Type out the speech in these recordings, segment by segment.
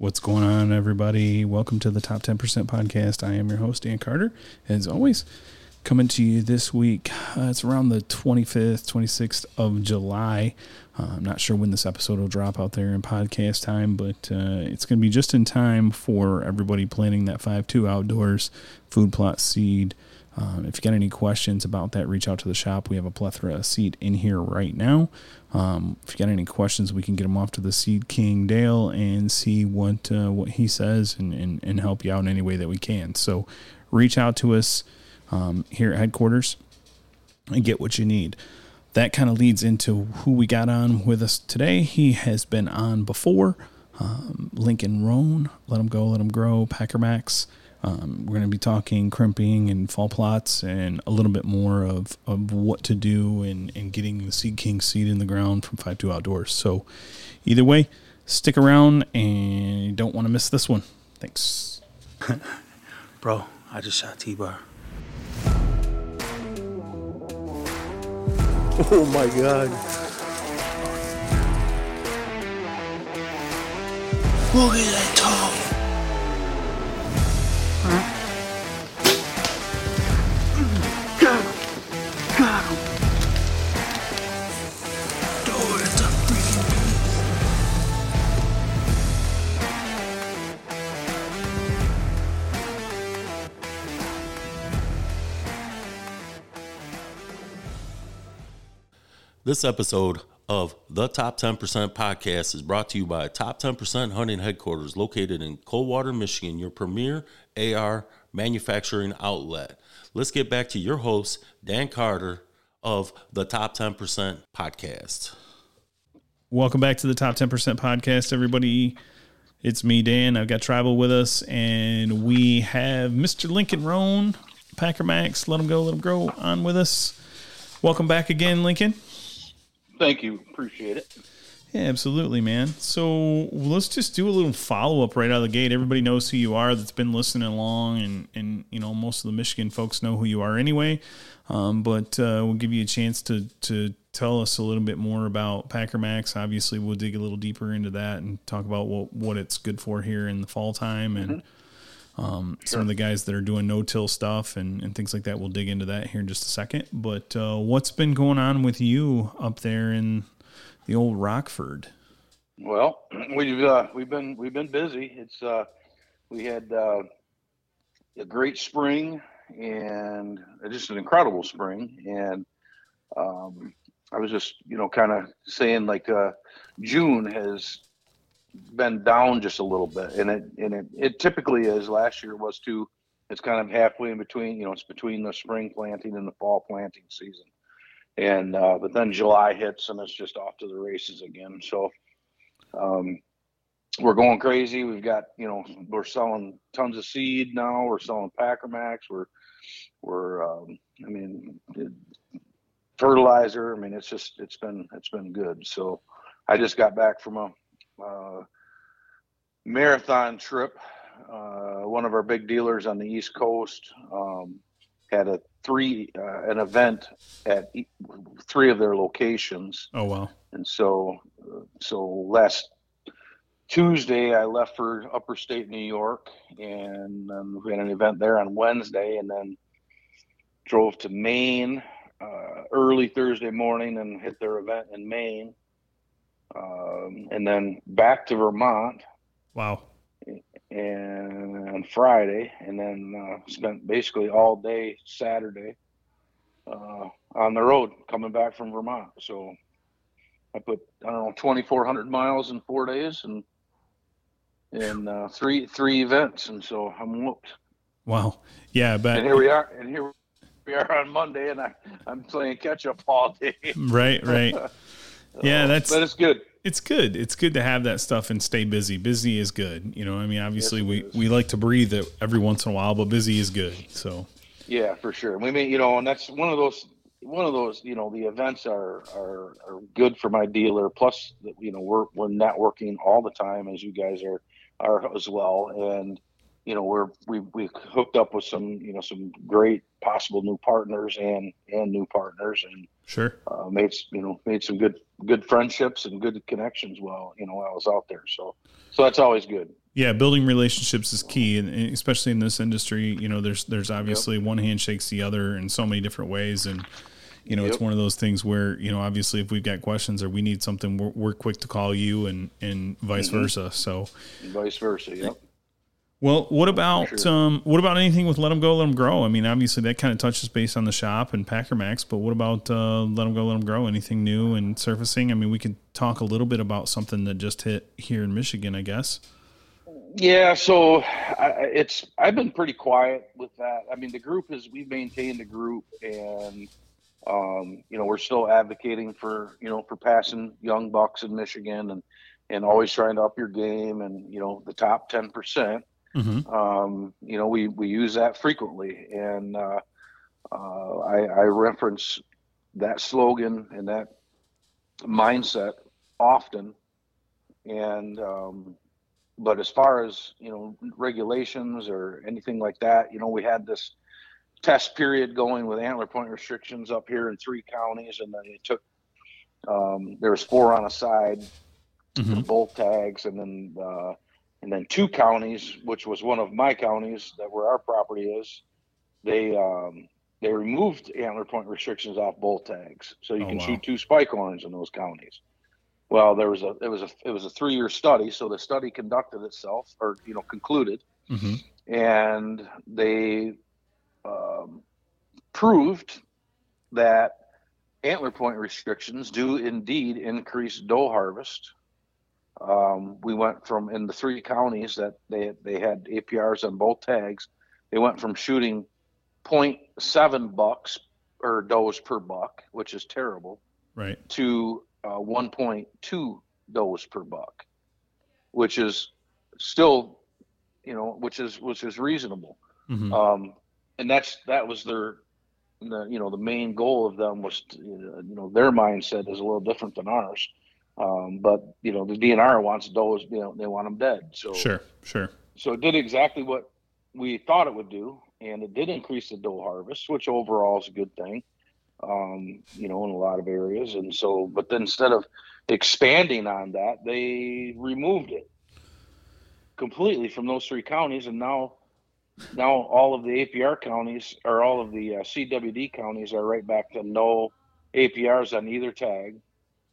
What's going on, everybody? Welcome to the Top 10% podcast. I am your host, Dan Carter. As always, coming to you this week. Uh, it's around the 25th, 26th of July. Uh, I'm not sure when this episode will drop out there in podcast time, but uh, it's going to be just in time for everybody planning that 5 2 outdoors food plot seed. Um, if you got any questions about that, reach out to the shop. We have a plethora of seed in here right now. Um, if you got any questions, we can get them off to the Seed King Dale and see what uh, what he says and, and, and help you out in any way that we can. So reach out to us um, here at headquarters and get what you need. That kind of leads into who we got on with us today. He has been on before. Um, Lincoln Rohn, Let 'Em Go, Let 'Em Grow, PackerMaxx. Um, we're going to be talking crimping and fall plots and a little bit more of, of what to do and, and getting the Seed King seed in the ground from 5 2 Outdoors. So, either way, stick around and you don't want to miss this one. Thanks. Bro, I just shot T Bar. Oh my god. Look at that toe. This episode of the Top 10% podcast is brought to you by Top 10% Hunting Headquarters, located in Coldwater, Michigan, your premier AR manufacturing outlet. Let's get back to your host, Dan Carter of the Top 10% podcast. Welcome back to the Top 10% podcast, everybody. It's me, Dan. I've got Tribal with us, and we have Mr. Lincoln Rohn, Packer Max, Let 'Em Go, Let 'Em Grow, on with us. Welcome back again, Lincoln. Thank you. Appreciate it. Yeah, absolutely, man. So let's just do a little follow up right out of the gate. Everybody knows who you are that's been listening along, and and you know most of the Michigan folks know who you are anyway. Um, but uh, we'll give you a chance to to tell us a little bit more about PackerMaxx. Obviously, we'll dig a little deeper into that and talk about what what it's good for here in the fall time and. Um, Some of the guys that are doing no-till stuff and, and things like that, we'll dig into that here in just a second. But uh, what's been going on with you up there in the old Rockford? Well, we've uh, we've been we've been busy. It's uh, we had uh, a great spring and just an incredible spring. And um, I was just you know kind of saying like uh, June has been down just a little bit, and it and it, it typically is. Last year was too. It's kind of halfway in between. You know, it's between the spring planting and the fall planting season. And uh, but then July hits and it's just off to the races again. So um, we're going crazy. We've got you know we're selling tons of seed now. We're selling PackerMaxx. We're we're um, I mean fertilizer. I mean it's just it's been it's been good. So I just got back from a uh, marathon trip. Uh, one of our big dealers on the East Coast um, had a three uh, an event at e- three of their locations, Oh wow. and so uh, so last Tuesday I left for Upper State New York, and um, we had an event there on Wednesday, and then drove to Maine uh, early Thursday morning and hit their event in Maine um, and then back to Vermont Wow. and on Friday, and then uh, spent basically all day Saturday uh, on the road coming back from Vermont. So I put I don't know 2,400 miles in four days and and uh, three three events, and so I'm whooped. Wow. Yeah, but And here we are, and here we are on Monday, and I I'm playing catch up all day. right, right. Yeah, uh, that's but it's good. it's good. It's good to have that stuff and stay busy. Busy is good. You know, I mean, obviously Yes, we is. we like to breathe it every once in a while, but busy is good. So Yeah, for sure. We mean, you know, and that's one of those one of those, you know, the events are are, are good for my dealer. Plus, you know, we're we're networking all the time, as you guys are are as well. And you know, we're we we hooked up with some, you know, some great possible new partners and and new partners, and sure. uh, made you know made some good good friendships and good connections. While you know, while I was out there, so so that's always good. Yeah, building relationships is key, and especially in this industry, you know, there's there's obviously one hand shakes the other in so many different ways, and you know, it's one of those things where you know, obviously, if we've got questions or we need something, we're, we're quick to call you, and and vice Mm-hmm. versa. So, and vice versa. Yep. Well, what about Sure. um, what about anything with let them go, let them grow? I mean, obviously, that kind of touches base on the shop and PackerMaxx, but what about uh, let them go, let them grow? Anything new and surfacing? I mean, we could talk a little bit about something that just hit here in Michigan, I guess. Yeah, so I, it's I've been pretty quiet with that. I mean, the group is we've maintained the group, and um, you know we're still advocating for you know for passing young bucks in Michigan, and and always trying to up your game, and you know the top ten percent. Mm-hmm. Um, you know we we use that frequently, and uh, uh, I, I reference that slogan and that mindset often, and um, but as far as you know regulations or anything like that you know we had this test period going with antler point restrictions up here in three counties and then it took um, there was four on a side Mm-hmm. both tags and then uh, and then two counties which was one of my counties that where our property is they um, they removed antler point restrictions off bull tags so you Oh, can wow. shoot two spike horns in those counties well there was a it was a it was a three year study so the study conducted itself or you know concluded Mm-hmm. and they um, proved that antler point restrictions do indeed increase doe harvest. Um, we went from in the three counties that they they had APRs on both tags. They went from shooting 0.7 bucks or does per buck, which is terrible, Right. to uh, 1.2 does per buck, which is still, you know, which is which is reasonable. Mm-hmm. Um, and that's that was their, the, you know, the main goal of them was, to, you know, their mindset is a little different than ours. Um, but you know, the DNR wants those, you know, they want them dead. So Sure. Sure. so it did exactly what we thought it would do, and it did increase the doe harvest, which overall is a good thing. Um, you know, in a lot of areas, and so, but then instead of expanding on that, they removed it completely from those three counties, and now, now all of the APR counties or all of the uh, CWD counties are right back to no APRs on either tag,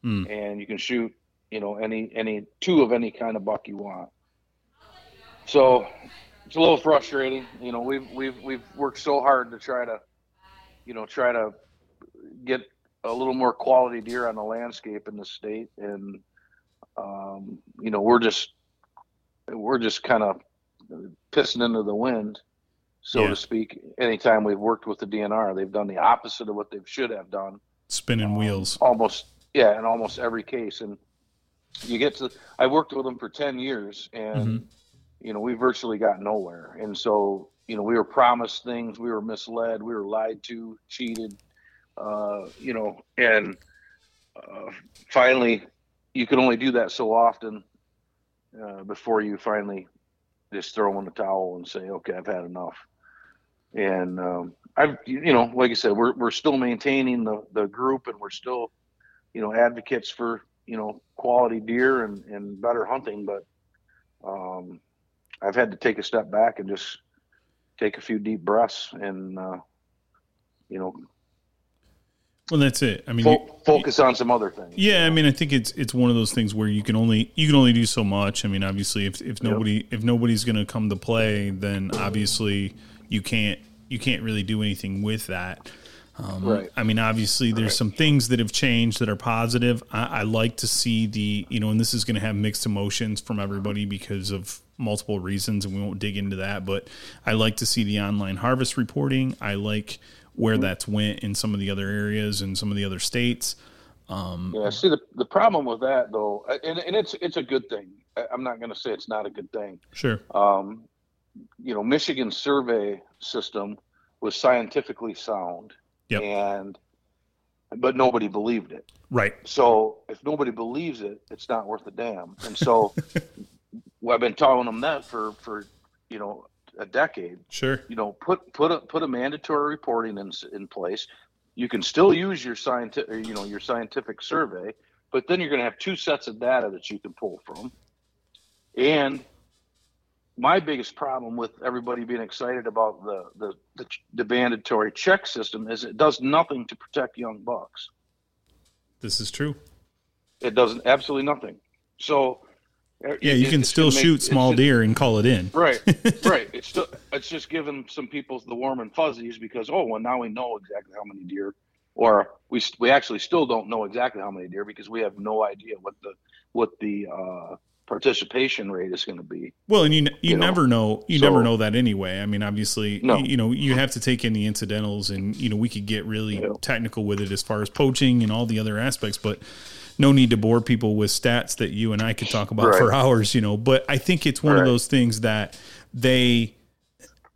Mm. and you can shoot, you know, any any two of any kind of buck you want. So it's a little frustrating. You know, we've we've we've worked so hard to try to, you know, try to get a little more quality deer on the landscape in the state, and um, you know, we're just we're just kind of pissing into the wind, so Yeah. to speak. Anytime we've worked with the DNR, they've done the opposite of what they should have done Spinning um, wheels. almost yeah in almost every case. And you get to i worked with them for 10 years and Mhm. you know we virtually got nowhere. And so you know we were promised things we were misled we were lied to cheated uh, you know and uh, finally you can only do that so often uh, before you finally just throw in the towel and say okay i've had enough. And um, I've you know like I said we're we're still maintaining the the group and we're still you know advocates for you know quality deer and and better hunting but um, I've had to take a step back and just take a few deep breaths and uh, you know Well, that's it. I mean, fo- you- focus on some other things Yeah, I mean, I think it's it's one of those things where you can only you can only do so much. I mean, obviously, if if nobody if nobody's going to come to play, then obviously you can't you can't really do anything with that. Um, Right. I mean, obviously, there's some things that have changed that are positive. I, I like to see the you know, and this is going to have mixed emotions from everybody because of multiple reasons, and we won't dig into that. But I like to see the online harvest reporting. I like where that's went in some of the other areas and some of the other states. Um, Yeah, see the the problem with that though, and, and it's it's a good thing. I'm not going to say it's not a good thing. Sure. Um, you know, Michigan's survey system was scientifically sound, Yep. and but nobody believed it. Right. So if nobody believes it, it's not worth a damn. And so well, I've been telling them that for for you know a decade. Sure. You know, put put a put a mandatory reporting in in place. You can still use your scientific you know your scientific survey, but then you're going to have two sets of data that you can pull from, and my biggest problem with everybody being excited about the, the, the, the mandatory check system is it does nothing to protect young bucks. This is true. It does absolutely nothing. So, uh, Yeah, you it- can still make- shoot small just- deer and call it in. Right, right. It's still, it's just giving some people the warm and fuzzies because oh well now we know exactly how many deer, or we we actually still don't know exactly how many deer because we have no idea what the what the uh, participation rate is going to be. Well, and you you, You never know you so- never know that anyway. I mean, obviously, No. you know, you have to take in the incidentals, and you know, we could get really Yeah. technical with it as far as poaching and all the other aspects, but no need to bore people with stats that you and I could talk about Right. for hours, you know. But I think it's one of those things that they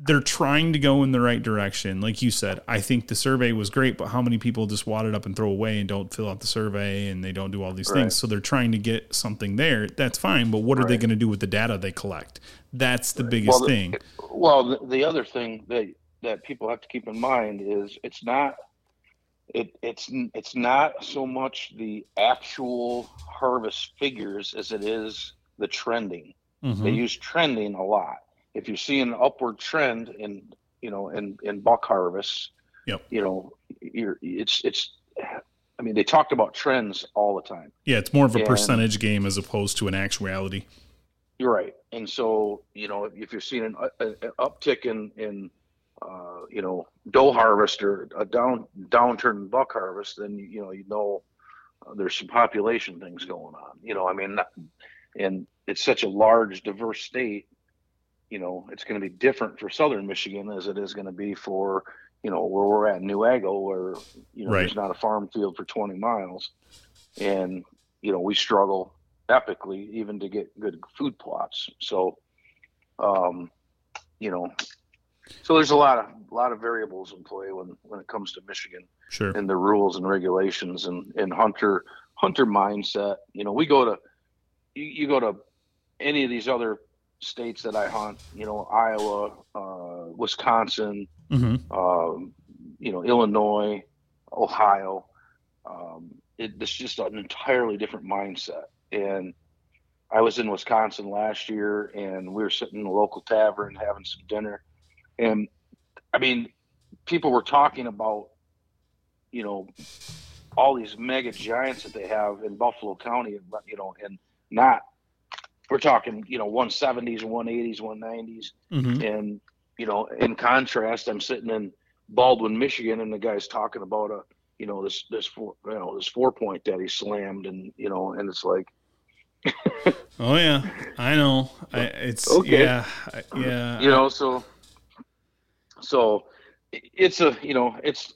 they're trying to go in the right direction. Like you said, I think the survey was great, but how many people just wad it up and throw away and don't fill out the survey and they don't do all these Right. things? So they're trying to get something there. That's fine, but what are they going to do with the data they collect? That's the biggest Well, the- thing. Well, the, the other thing that that people have to keep in mind is it's not it it's it's not so much the actual harvest figures as it is the trending. They Mhm. use trending a lot. If you see an upward trend in you know in in buck harvests, Yep. you know, you're it's it's. I mean, they talked about trends all the time. Yeah, it's more of a and- percentage game as opposed to an actuality. You're right, and so you know if you're seeing an, an uptick in in uh, you know doe harvest or a down downturn in buck harvest, then you, you know you know uh, there's some population things going on. You know, I mean, and it's such a large, diverse state. You know, it's going to be different for southern Michigan as it is going to be for you know where we're at in Newaygo, where you know Right. there's not a farm field for 20 miles, and you know we struggle epically even to get good food plots. So, um, you know, so there's a lot of a lot of variables in play when when it comes to Michigan Sure. and the rules and regulations and and hunter hunter mindset. You know, we go to you, you go to any of these other states that I hunt. You know, Iowa, uh, Wisconsin, hmm um, you know, Illinois, Ohio. Um, it, it's just an entirely different mindset. And I was in Wisconsin last year, and we were sitting in a local tavern having some dinner, and I mean, people were talking about, you know, all these mega giants that they have in Buffalo County, and you know, and not. We're talking, you know, 170s and 180s, 190s hmm and you know in contrast i'm sitting in baldwin michigan and the guy's talking about a you know this this four you know this four point that he slammed and you know and it's like Oh yeah, I know. I, it's Okay. yeah, yeah. you know so so it's a you know it's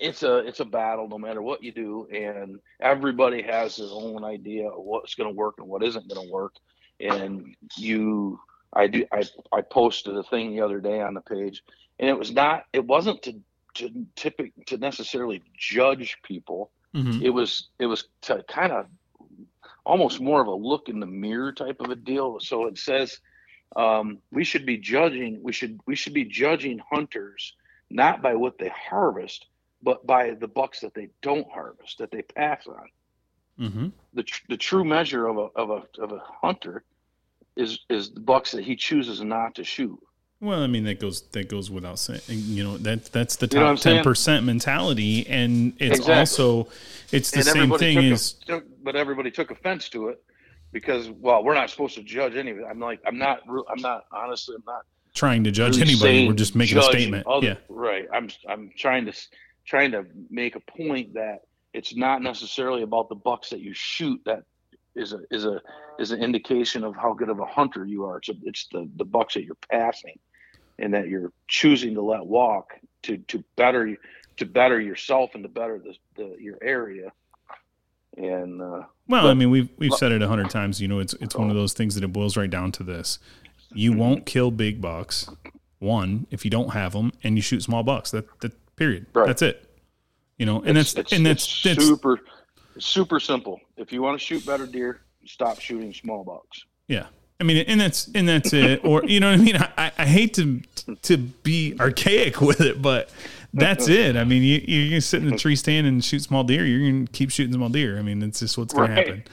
it's a it's a battle no matter what you do and everybody has their own idea of what's going to work and what isn't going to work. And you i do i i posted a thing the other day on the page and it was not it wasn't to to typic to necessarily judge people. Mhm. it was it was to kind of almost more of a look in the mirror type of a deal. So it says um, we should be judging we should we should be judging hunters not by what they harvest but by the bucks that they don't harvest that they pass on Mhm. the, tr- the true measure of a, of a of a hunter is is the bucks that he chooses not to shoot Well, I mean that goes that goes without saying. You know that that's the You know top ten saying? percent mentality, and it's Exactly. also it's the and same thing as a, but everybody took offense to it because well we're not supposed to judge any of it i'm like i'm not i'm not honestly i'm not trying to judge really anybody. We're just making a statement. other- yeah. right i'm i'm trying to trying to make a point that it's not necessarily about the bucks that you shoot that is a is a is an indication of how good of a hunter you are it's, a, it's the the bucks that you're passing and that you're choosing to let walk to to better to better yourself and to better the, the your area and uh Well, But- I mean, we've we've said it a hundred times. You know, it's it's one of those things that it boils right down to this: you won't kill big bucks. One, if you don't have them, and you shoot small bucks. That that period. Right. That's it. You know, and it's, that's it's, and that's it's that's super super simple if you want to shoot better deer stop shooting small bucks Yeah. I mean, and that's and that's it. Or you know what I mean? I, I hate to to be archaic with it, but that's it. I mean, you you're gonna sit in a tree stand and shoot small deer. You're gonna keep shooting small deer. I mean, it's just what's gonna Right. happen.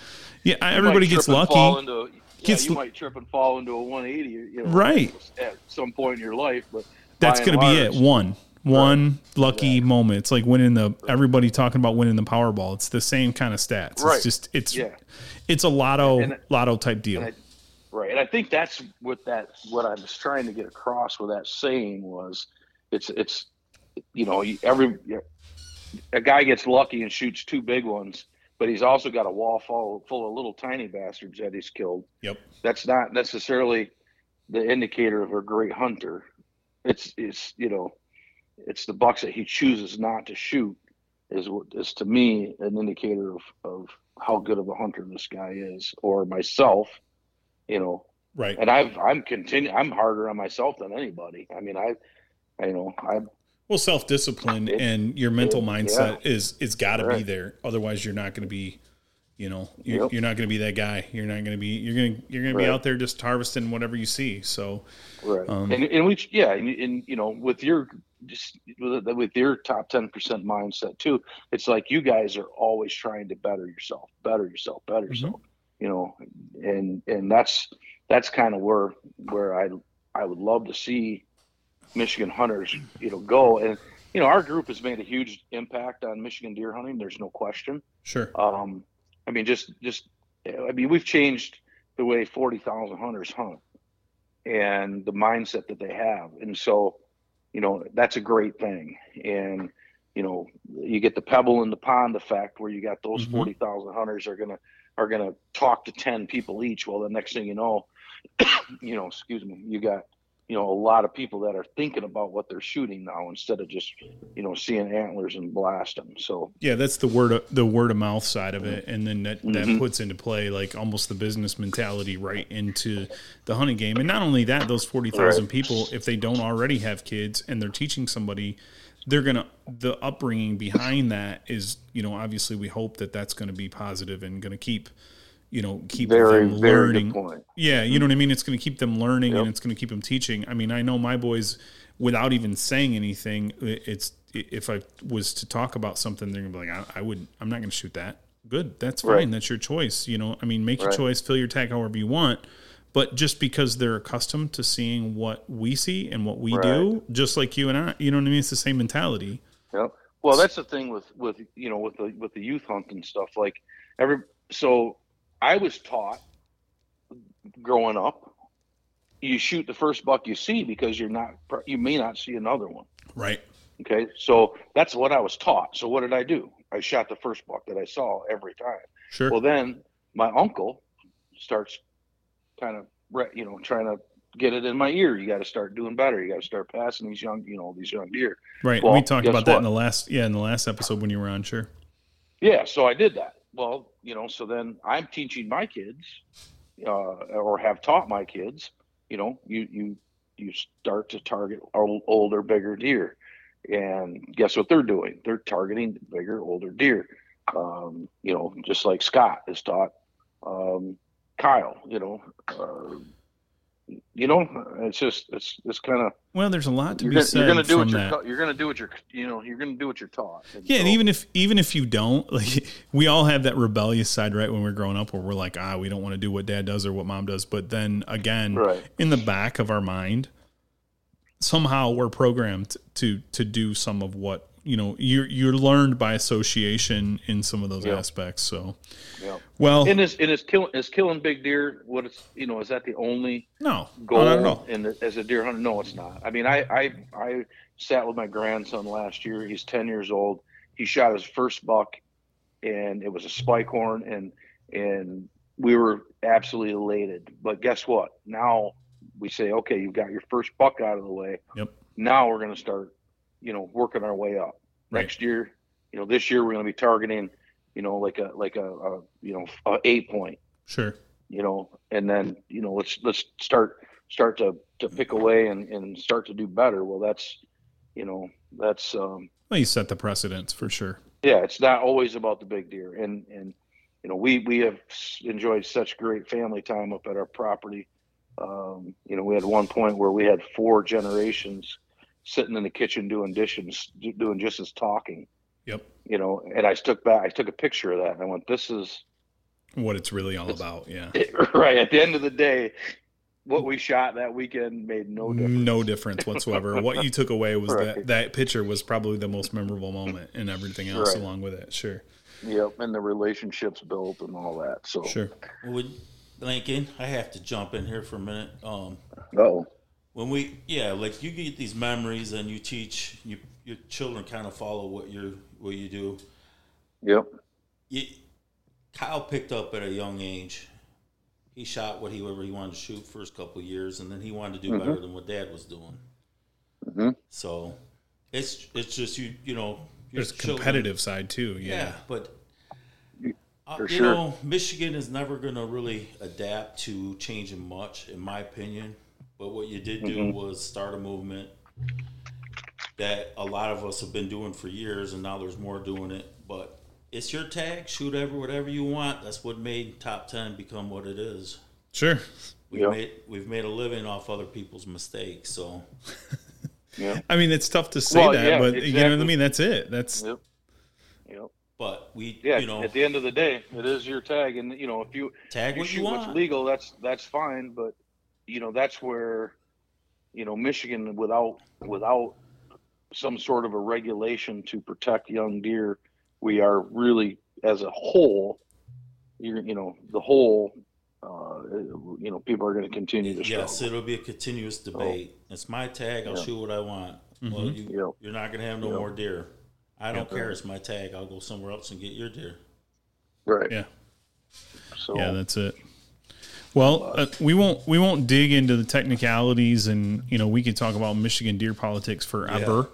Yeah, You everybody gets trip and fall lucky. into- gets you might trip and fall into a 180, you know, Right. at some point in your life, but that's going to be it. large, One, one lucky Exactly. moment. It's like winning the everybody talking about winning the Powerball. It's the same kind of stats. Right. It's just it's Yeah. it's a lotto And- lotto type deal. and I- Right, and I think that's what that what I was trying to get across with that saying was, it's it's, you know, every a guy gets lucky and shoots two big ones, but he's also got a wall full full of little tiny bastards that he's killed. yep. That's not necessarily the indicator of a great hunter. It's it's you know, it's the bucks that he chooses not to shoot is what is to me an indicator of of how good of a hunter this guy is, or myself. You know, Right. and I've I'm continue I'm harder on myself than anybody. I mean, I, I you know, I Well, self discipline It- and your mental it- mindset is it's got to be there. Otherwise, you're not going to be, you know, you're, Yep. you're not going to be that guy. You're not going to be. You're going to you're going to be out there just harvesting whatever you see. So right, Um, and and we yeah, and, and you know, with your just with, with your top ten percent mindset too, it's like you guys are always trying to better yourself, better yourself, better yourself. You know, and and that's that's kind of where where I I would love to see Michigan hunters, you know, go and you know our group has made a huge impact on Michigan deer hunting. There's no question. sure. Um, I mean, just just I mean, we've changed the way forty thousand hunters hunt and the mindset that they have, and so you know that's a great thing. And you know, you get the pebble in the pond effect where you got those Mhm. forty thousand hunters are gonna are gonna talk to ten people each. Well, the next thing you know, you know, excuse me, you got you know a lot of people that are thinking about what they're shooting now instead of just you know seeing antlers and blast them. So Yeah, that's the word of, the word of mouth side of it, and then that, that Mhm. puts into play like almost the business mentality right into the hunting game. And not only that, those forty thousand Right. people, if they don't already have kids and they're teaching somebody, they're gonna the upbringing behind that is you know obviously we hope that that's going to be positive and going to keep you know keep very them very learning. Yeah, you know what I mean. It's going to keep them learning and it's going to keep them teaching. I mean, I know my boys, without even saying anything, it's if I was to talk about something, they're gonna be like, I, I would, I'm not going to shoot that. Good, that's fine. Right. That's your choice. You know, I mean, make your Right. choice, fill your tag however you want. But just because they're accustomed to seeing what we see and what we do, just like you and I, you know what I mean? It's the same mentality. Yep. Well, that's the thing with with you know with the with the youth hunt and stuff. Like every so, I was taught growing up, you shoot the first buck you see because you're not you may not see another one. Right. Okay, so that's what I was taught. So what did I do? I shot the first buck that I saw every time. Sure. Well, then my uncle starts kind of you know trying to get it in my ear. You got to start doing better. You got to start passing these young you know these young deer. right. well, we talked about that what? in the last, yeah, in the last episode when you were on. Sure. Yeah, so I did that. Well, you know, so then I'm teaching my kids, uh, or have taught my kids. You know, you you you start to target ol- older, bigger deer, and guess what they're doing? They're targeting bigger, older deer. Um, you know, just like Scott has taught um, Kyle. You know, uh, you know, it's just it's it's kind of Well, there's a lot to be gonna- said you're gonna do what you're ta- you're gonna do what you're you know you're gonna do what you're taught. Yeah, and even if even if you don't, like we all have that rebellious side, right? When we're growing up, where we're like, ah, we don't want to do what dad does or what mom does. But then again, Right. in the back of our mind, somehow we're programmed to to do some of what you know you're you're learned by association in some of those Yeah. aspects. So, yeah. well, And is and is killing is killing big deer what it's you know is that the only no, goal no, not at all. in the, as a deer hunter? No, it's not. I mean, I I I sat with my grandson last year. He's ten years old. He shot his first buck, and it was a spike horn, and and we were absolutely elated. But guess what? Now we say, okay, you've got your first buck out of the way. Yep. Now we're going to start, you know, working our way up. Right. Next year, you know, this year we're going to be targeting, you know, like a like a, a you know a eight point Sure. you know, and then you know let's let's start start to to pick away and and start to do better. Well, that's you know that's um, Well, you set the precedence for sure. yeah, it's not always about the big deer, and and you know we we have enjoyed such great family time up at our property. Um, you know, we had one point where we had four generations sitting in the kitchen doing dishes, doing just as talking Yep. you know and i took back i took a picture of that and i went this is what it's really all about. Yeah. right at the end of the day, what we shot that weekend made no difference. No difference whatsoever. what you took away was that that picture was probably the most memorable moment, and everything else Right. along with it. Sure, Yep, and the relationships built and all that. So, sure. Would Lincoln, I have to jump in here for a minute. Um, oh, when we, yeah, like you get these memories and you teach you your children kind of follow what you what you do. yep, You, Kyle picked up at a young age. He shot what he whatever he wanted to shoot first couple of years, and then he wanted to do better than what Dad was doing. Mhm. So it's it's just you you know your There's children- competitive side too. Yeah, Yeah. but uh, you sure. know, Michigan is never going to really adapt to changing much, in my opinion. But what you did do Mm-hmm. was start a movement that a lot of us have been doing for years, and now there's more doing it. But it's your tag, shoot ever whatever you want. That's what made top ten become what it is. Sure. We've Yeah. made we've made a living off other people's mistakes. So yep, I mean, it's tough to say Well, that, yeah, but you know what I mean. That's it. That's yep, yep. but we Yeah, you know at the end of the day, it is your tag, and you know if you tag you what you shoot what's want. legal, that's that's fine. But you know that's where you know Michigan without without some sort of a regulation to protect young deer, we are really as a whole, you're you know the whole, uh, you know people are going to continue to struggle. Yes, it'll be a continuous debate. It's my tag. I'll. Yeah. shoot what I want. Well, Mhm. you, Yep. you're not going to have no Yep. more deer. I don't Yep. care. It's my tag. I'll go somewhere else and get your deer. Right. yeah. So Yeah, that's it. Well, uh, we won't we won't dig into the technicalities, and you know we could talk about Michigan deer politics forever.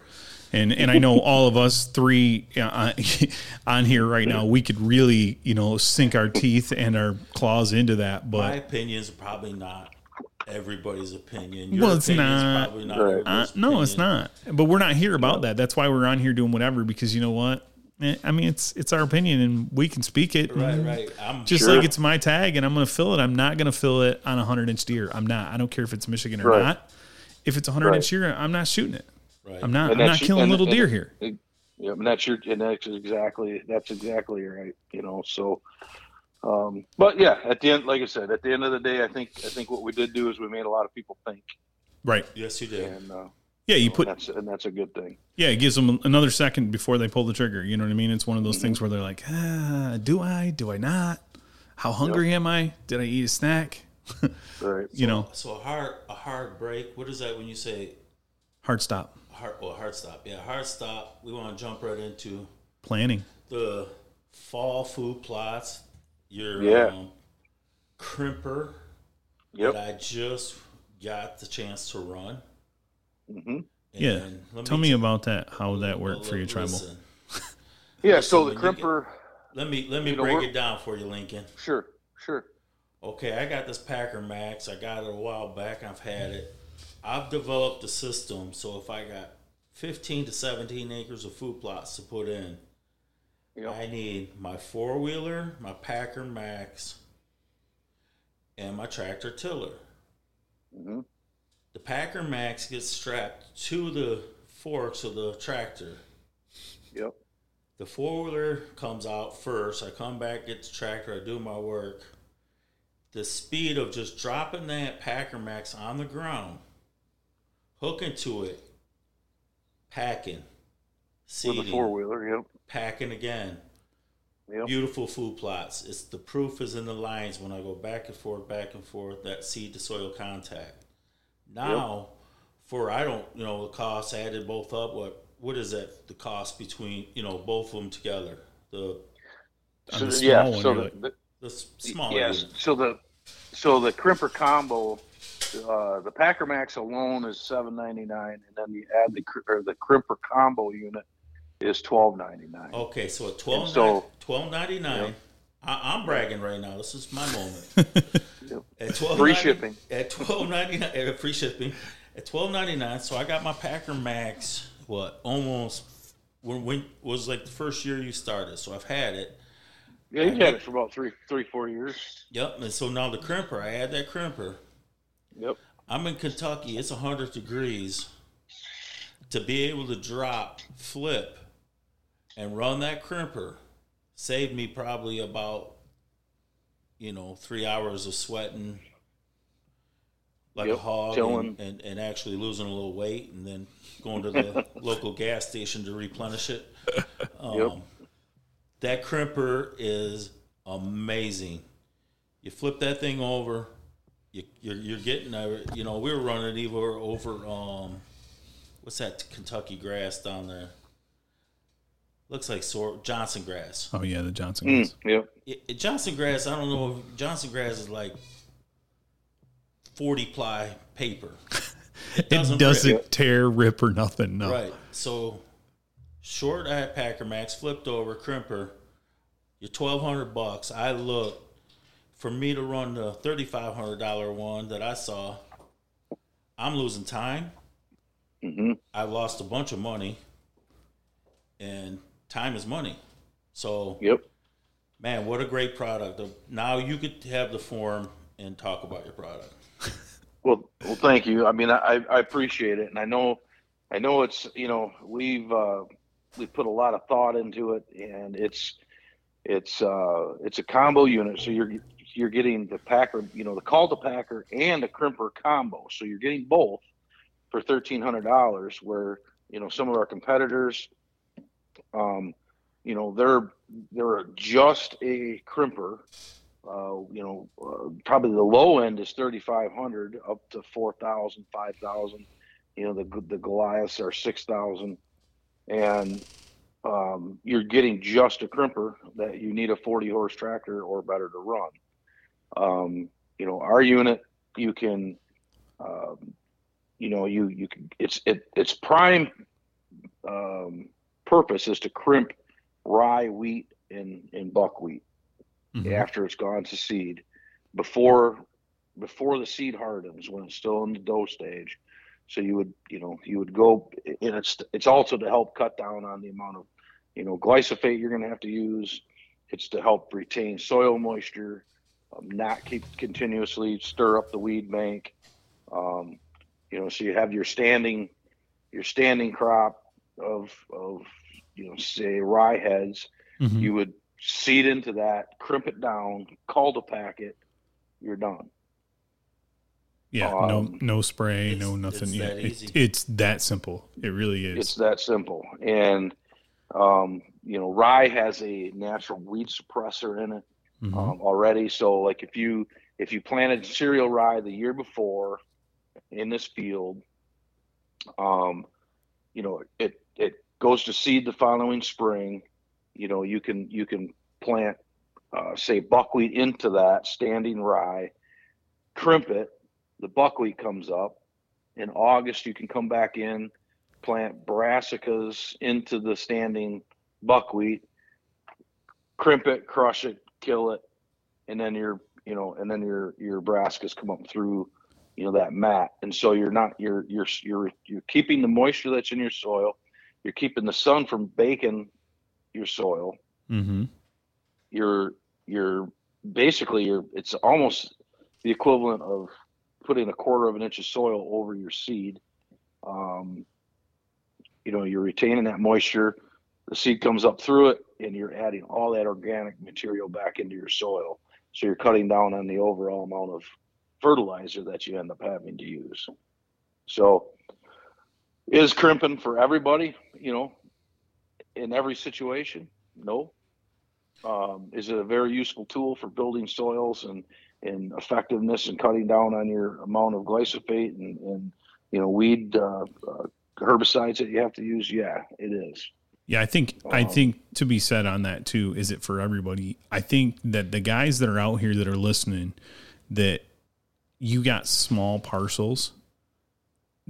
And and I know all of us three uh, on here right now, we could really you know sink our teeth and our claws into that. But My But opinion is probably not everybody's opinion. Well, it's opinion is not. probably not Right. uh, everybody's no, it's not. But we're not here about that. That's why we're on here doing whatever. Because you know what? Eh, I mean, it's it's our opinion, and we can speak it. Right, right. I'm Just Sure. like it's my tag and I'm going to fill it. I'm not going to fill it on a 100 inch deer. I'm not. I don't care if it's Michigan or Right. not. If it's a 100 Right. inch deer, I'm not shooting it. right. I'm not. I'm not killing and- little and- deer here. Yeah, and that's your and that's exactly that's exactly right. You know, so um but yeah, at the end like I said, at the end of the day I think I think what we did do is we made a lot of people think Right. Yes, you did. and uh Yeah, you and put. that's and that's a good thing. Yeah, it gives them another second before they pull the trigger. You know what I mean? It's one of Mm-hmm. those things where they're like, ah, do I? Do I not? How hungry am I? Did I eat a snack? Right. You know, So a hard a hard break. What is that when you say hard stop hard? Well, hard stop. Yeah, hard stop. We want to jump right into planning. the fall food plots. Your Yeah. um, crimper Yep. that I just got the chance to run. Hmm Yeah. And Tell me t- about that. How would that work for your Tribal? Yeah, Listen, so the when get- crimper Let me let me You know, break it down for you, Lincoln. sure, sure. Okay, I got this PackerMaxx. I got it a while back. I've had it. I've developed a system so if I got 15 to 17 acres of food plots to put in, Yep. I need my four wheeler, my PackerMaxx, and my tractor tiller. hmm The PackerMaxx gets strapped to the forks of the tractor. Yep. The four wheeler comes out first. I come back, get the tractor, I do my work. The speed of just dropping that PackerMaxx on the ground, hooking to it, packing, With seeding, a four wheeler, yep. packing again. Yep. Beautiful food plots. It's the proof is in the lines when I go back and forth, back and forth. That seed to soil contact. Now, for I don't, you know, the cost added both up. What what is that? The cost between you know both of them together. The So, the small yeah, one, so the, like- the, the s- smaller. yes, unit. so the so the crimper combo uh, the Packer Max alone is seven ninety nine, and then you add the or the crimper combo unit is twelve ninety nine. Okay, so twelve so- twelve ninety nine. Yep. I, I'm bragging right now. This is my moment. At twelve Free shipping. At twelve ninety nine. At free shipping. At twelve ninety nine. So I got my PackerMaxx. What almost when, when was like the first year you started. So I've had it. Yeah, you've had it for about three, three, four years. Yep. And so now the crimper. I had that crimper. Yep. I'm in Kentucky. It's hundred degrees. To be able to drop, flip, and run that crimper saved me probably about you know, three hours of sweating like a hog and, and, and actually losing a little weight and then going to the local gas station to replenish it. Um, Yep. That crimper is amazing. You flip that thing over, you, you're, you're getting, a, you know, we were running it over, over um, what's that Kentucky grass down there? Looks like sor- Johnson grass. Oh yeah, the Johnson. Mm, guys. yep. It, it- Johnson grass, I don't know if Johnson grass is like 40 ply paper. It doesn't doesn't, rip. tear, rip, or nothing. No. Right. So short I had PackerMaxx flipped over crimper. You're twelve hundred bucks. I looked for me to run the thirty five hundred dollar one that I saw. I'm losing time. hmm I lost a bunch of money, and time is money. So Yep. man, what a great product! Now you could have the forum and talk about your product. Well, well, thank you. I mean, I, I appreciate it, and I know, I know it's you know we've uh, we've put a lot of thought into it, and it's it's uh, it's a combo unit, so you're you're getting the packer, you know, the cultipacker and the crimper combo, so you're getting both for thirteen hundred dollars. Where you know some of our competitors, um, you know, they're they're just a crimper uh, you know, uh, probably the low end is 3,500 up to 4,000, 5,000. You know, the the Goliaths are 6,000, and um, you're getting just a crimper that you need a 40 horse tractor or better to run. Um, you know, our unit, you can, um, you know, you you can. It's it its prime um, purpose is to crimp rye, wheat, and and buckwheat Mhm. after it's gone to seed before before the seed hardens when it's still in the dough stage so you would you know you would go and it's it's also to help cut down on the amount of you know glyphosate you're going to have to use. It's to help retain soil moisture um, not keep continuously stir up the weed bank. Um, you know so you have your standing your standing crop of of you know say rye heads Mhm. you would seed into that, crimp it down, cultipack it, you're done. Yeah. no. um, No spray. No nothing. it's yeah. that it- it's that simple. It really is. It's that simple. And um, you know, rye has a natural weed suppressor in it Mhm. um, already. So like if you if you planted cereal rye the year before in this field, um, you know, it it goes to seed the following spring. You know, you can you can plant uh, say buckwheat into that standing rye, crimp it. The buckwheat comes up in August. You can come back in, plant brassicas into the standing buckwheat, crimp it, crush it, kill it, and then your you know, and then your your brassicas come up through you know that mat, and so you're not you're you're you're you're keeping the moisture that's in your soil. You're keeping the sun from baking your soil. Mhm. you're you're basically you're it's almost the equivalent of putting a quarter of an inch of soil over your seed. Um, you know you're retaining that moisture. The seed comes up through it and you're adding all that organic material back into your soil. So you're cutting down on the overall amount of fertilizer that you end up having to use. So is crimping for everybody you know in every situation no um, is it a very useful tool for building soils and, and effectiveness and cutting down on your amount of glyphosate and, and you know weed uh, uh, herbicides that you have to use? Yeah, it is. Yeah, I think I Um, think to be said on that too. Is it for everybody? I think that the guys that are out here that are listening, that you got small parcels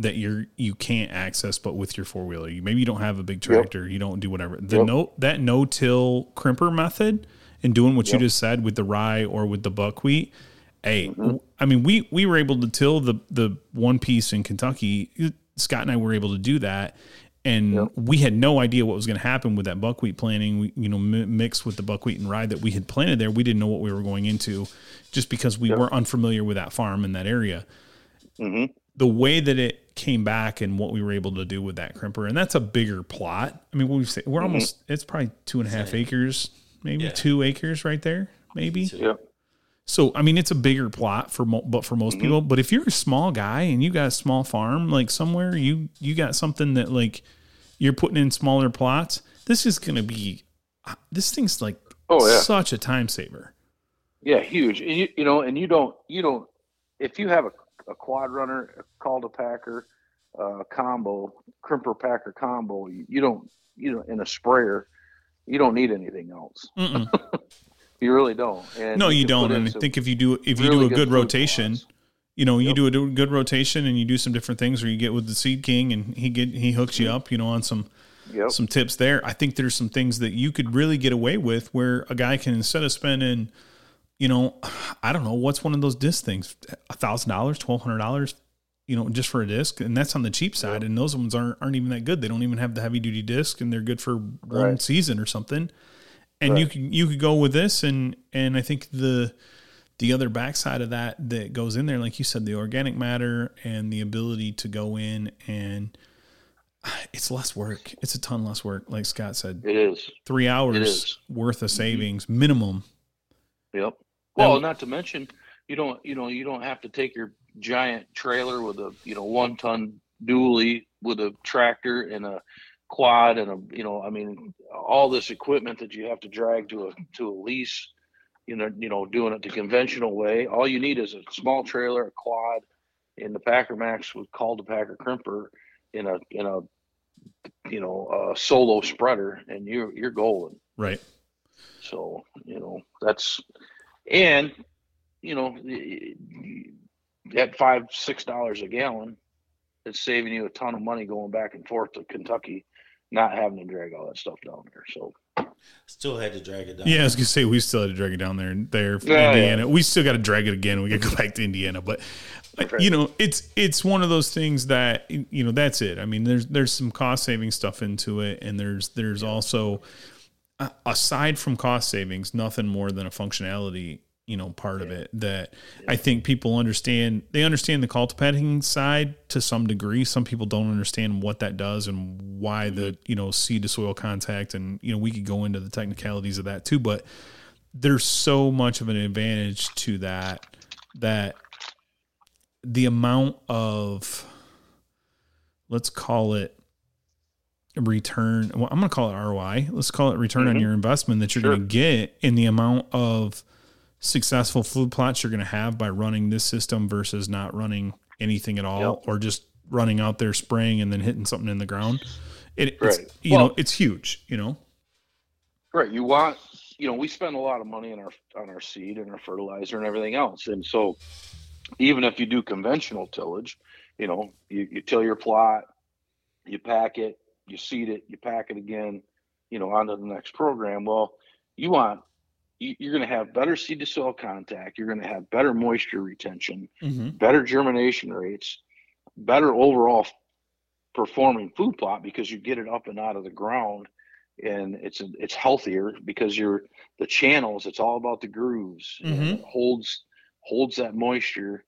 that you're you can't access, but with your four wheeler, you maybe you don't have a big tractor, you don't do whatever. The Yep. no that no till crimper method and doing what you just said with the rye or with the buckwheat. Hey, Mm-hmm. I mean, we we were able to till the the one piece in Kentucky. Scott and I were able to do that, and Yep. we had no idea what was going to happen with that buckwheat planting. We, you know, mi- mixed with the buckwheat and rye that we had planted there, we didn't know what we were going into, just because we Yep. were unfamiliar with that farm in that area. hmm The way that it came back and what we were able to do with that crimper, and that's a bigger plot. I mean, we've say, we're almost it's probably two and a half Same. acres, maybe Yeah. two acres right there, maybe. Yep. So I mean, it's a bigger plot for mo- but for most Mhm. people. But if you're a small guy and you got a small farm, like somewhere you you got something that like you're putting in smaller plots, this is gonna be this thing's like Oh yeah, such a time saver. yeah, huge. And you you know, and you don't you don't if you have a, a quad runner, called a cultipacker, uh, combo, crimper packer combo, you, you don't you know in a sprayer, you don't need anything else. You really don't. And no, you can don't. And I think if you do if you really do a good food rotation, you know, you Yep. do a good rotation and you do some different things, or you get with the Seed King and he get he hooks Mm-hmm. you up, you know, on some Yep. some tips there. I think there's some things that you could really get away with where a guy can instead of spending, you know, I don't know what's one of those disc things, a thousand dollars, twelve hundred dollars, you know, just for a disc, and that's on the cheap side. And those ones aren't aren't even that good. They don't even have the heavy duty disc, and they're good for one Right. season or something. And you can you could go with this, and and I think the the other backside of that that goes in there, like you said, the organic matter and the ability to go in and it's less work. It's a ton less work, like Scott said. It is. Three hours is. worth of mm-hmm. savings minimum. Yep. Well, not to mention, you don't you know you don't have to take your giant trailer with a you know one ton dually with a tractor and a quad and a you know I mean all this equipment that you have to drag to a to a lease. You know, you know, doing it the conventional way. All you need is a small trailer, a quad, and the PackerMaxx with cultipacker Crimper in a in a you know a solo spreader, and you're you're golden. Right. So, you know, that's, and, you know, y- y- at five, six dollars a gallon, it's saving you a ton of money going back and forth to Kentucky, not having to drag all that stuff down there. So, Still had to drag it down. Yeah, I was gonna say we still had to drag it down there there for Yeah, Indiana. We still got to drag it again. We got to go back to Indiana, but you know, it's it's one of those things that you know that's it. I mean, there's there's some cost saving stuff into it, and there's there's also uh, aside from cost savings, nothing more than a functionality you know part of it that I think people understand. They understand the cultivating side to some degree. Some people don't understand what that does and why the mm-hmm. you know seed to soil contact, and you know we could go into the technicalities of that too, but there's so much of an advantage to that that the amount of let's call it return well, i'm going to call it roi let's call it return on Mhm. your investment that you're Sure. going to get in the amount of successful food plots you're going to have by running this system versus not running anything at all Yep. or just running out there spraying and then hitting something in the ground it, it's Right. you know it's huge you know right. You want, you know, we spend a lot of money on our, on our seed and our fertilizer and everything else. And so even if you do conventional tillage, you know, you, you till your plot, you pack it, you seed it, you pack it again, you know, onto the next program. Well, you want, you, you're going to have better seed to soil contact. You're going to have better moisture retention, better germination rates, better overall performing food plot because you get it up and out of the ground and it's it's healthier because you're the channels it's all about the grooves Mhm. it holds holds that moisture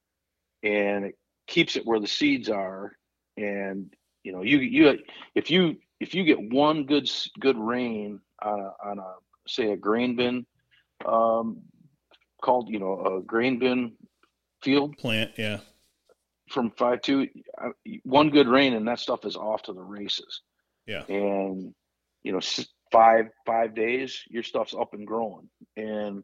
and it keeps it where the seeds are and you know you you if you if you get one good good rain on a on a say a grain bin um called you know a grain bin field plant yeah. from five two uh, one good rain and that stuff is off to the races. Yeah. and you know five five days your stuff's up and growing. And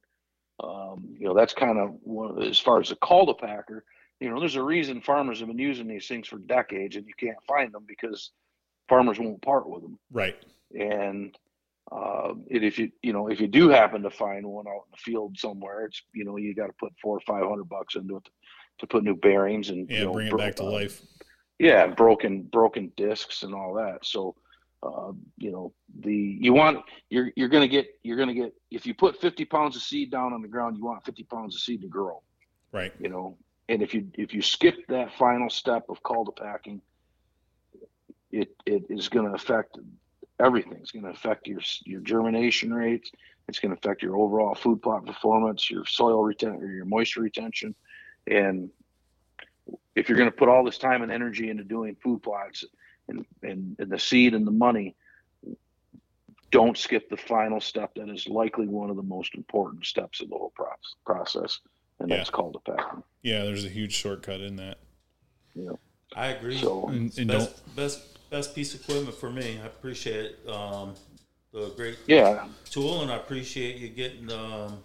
um, you know that's kind of one of the, as far as the cultipacker you know there's a reason farmers have been using these things for decades and you can't find them because farmers won't part with them. Right. And uh, it, if you you know if you do happen to find one out in the field somewhere it's you know you got to put four or five hundred bucks into it to, to put new bearings and yeah you know, bring it bro- back to uh, life. yeah broken broken discs and all that. So uh, you know the you want you're you're gonna get you're gonna get if you put 50 pounds of seed down on the ground you want 50 pounds of seed to grow. Right. You know and if you if you skip that final step of cultipacking it it is going to affect everything. It's going to affect your your germination rates. It's going to affect your overall food plot performance your soil retention your moisture retention. And if you're going to put all this time and energy into doing food plots and, and, and the seed and the money don't skip the final step. That is likely one of the most important steps of the whole process and Yeah. that's cultipacking. Yeah, there's a huge shortcut in that. You know, I agree. so And, and best, best best piece of equipment for me. I appreciate it. Um, the great yeah, tool, and I appreciate you getting um,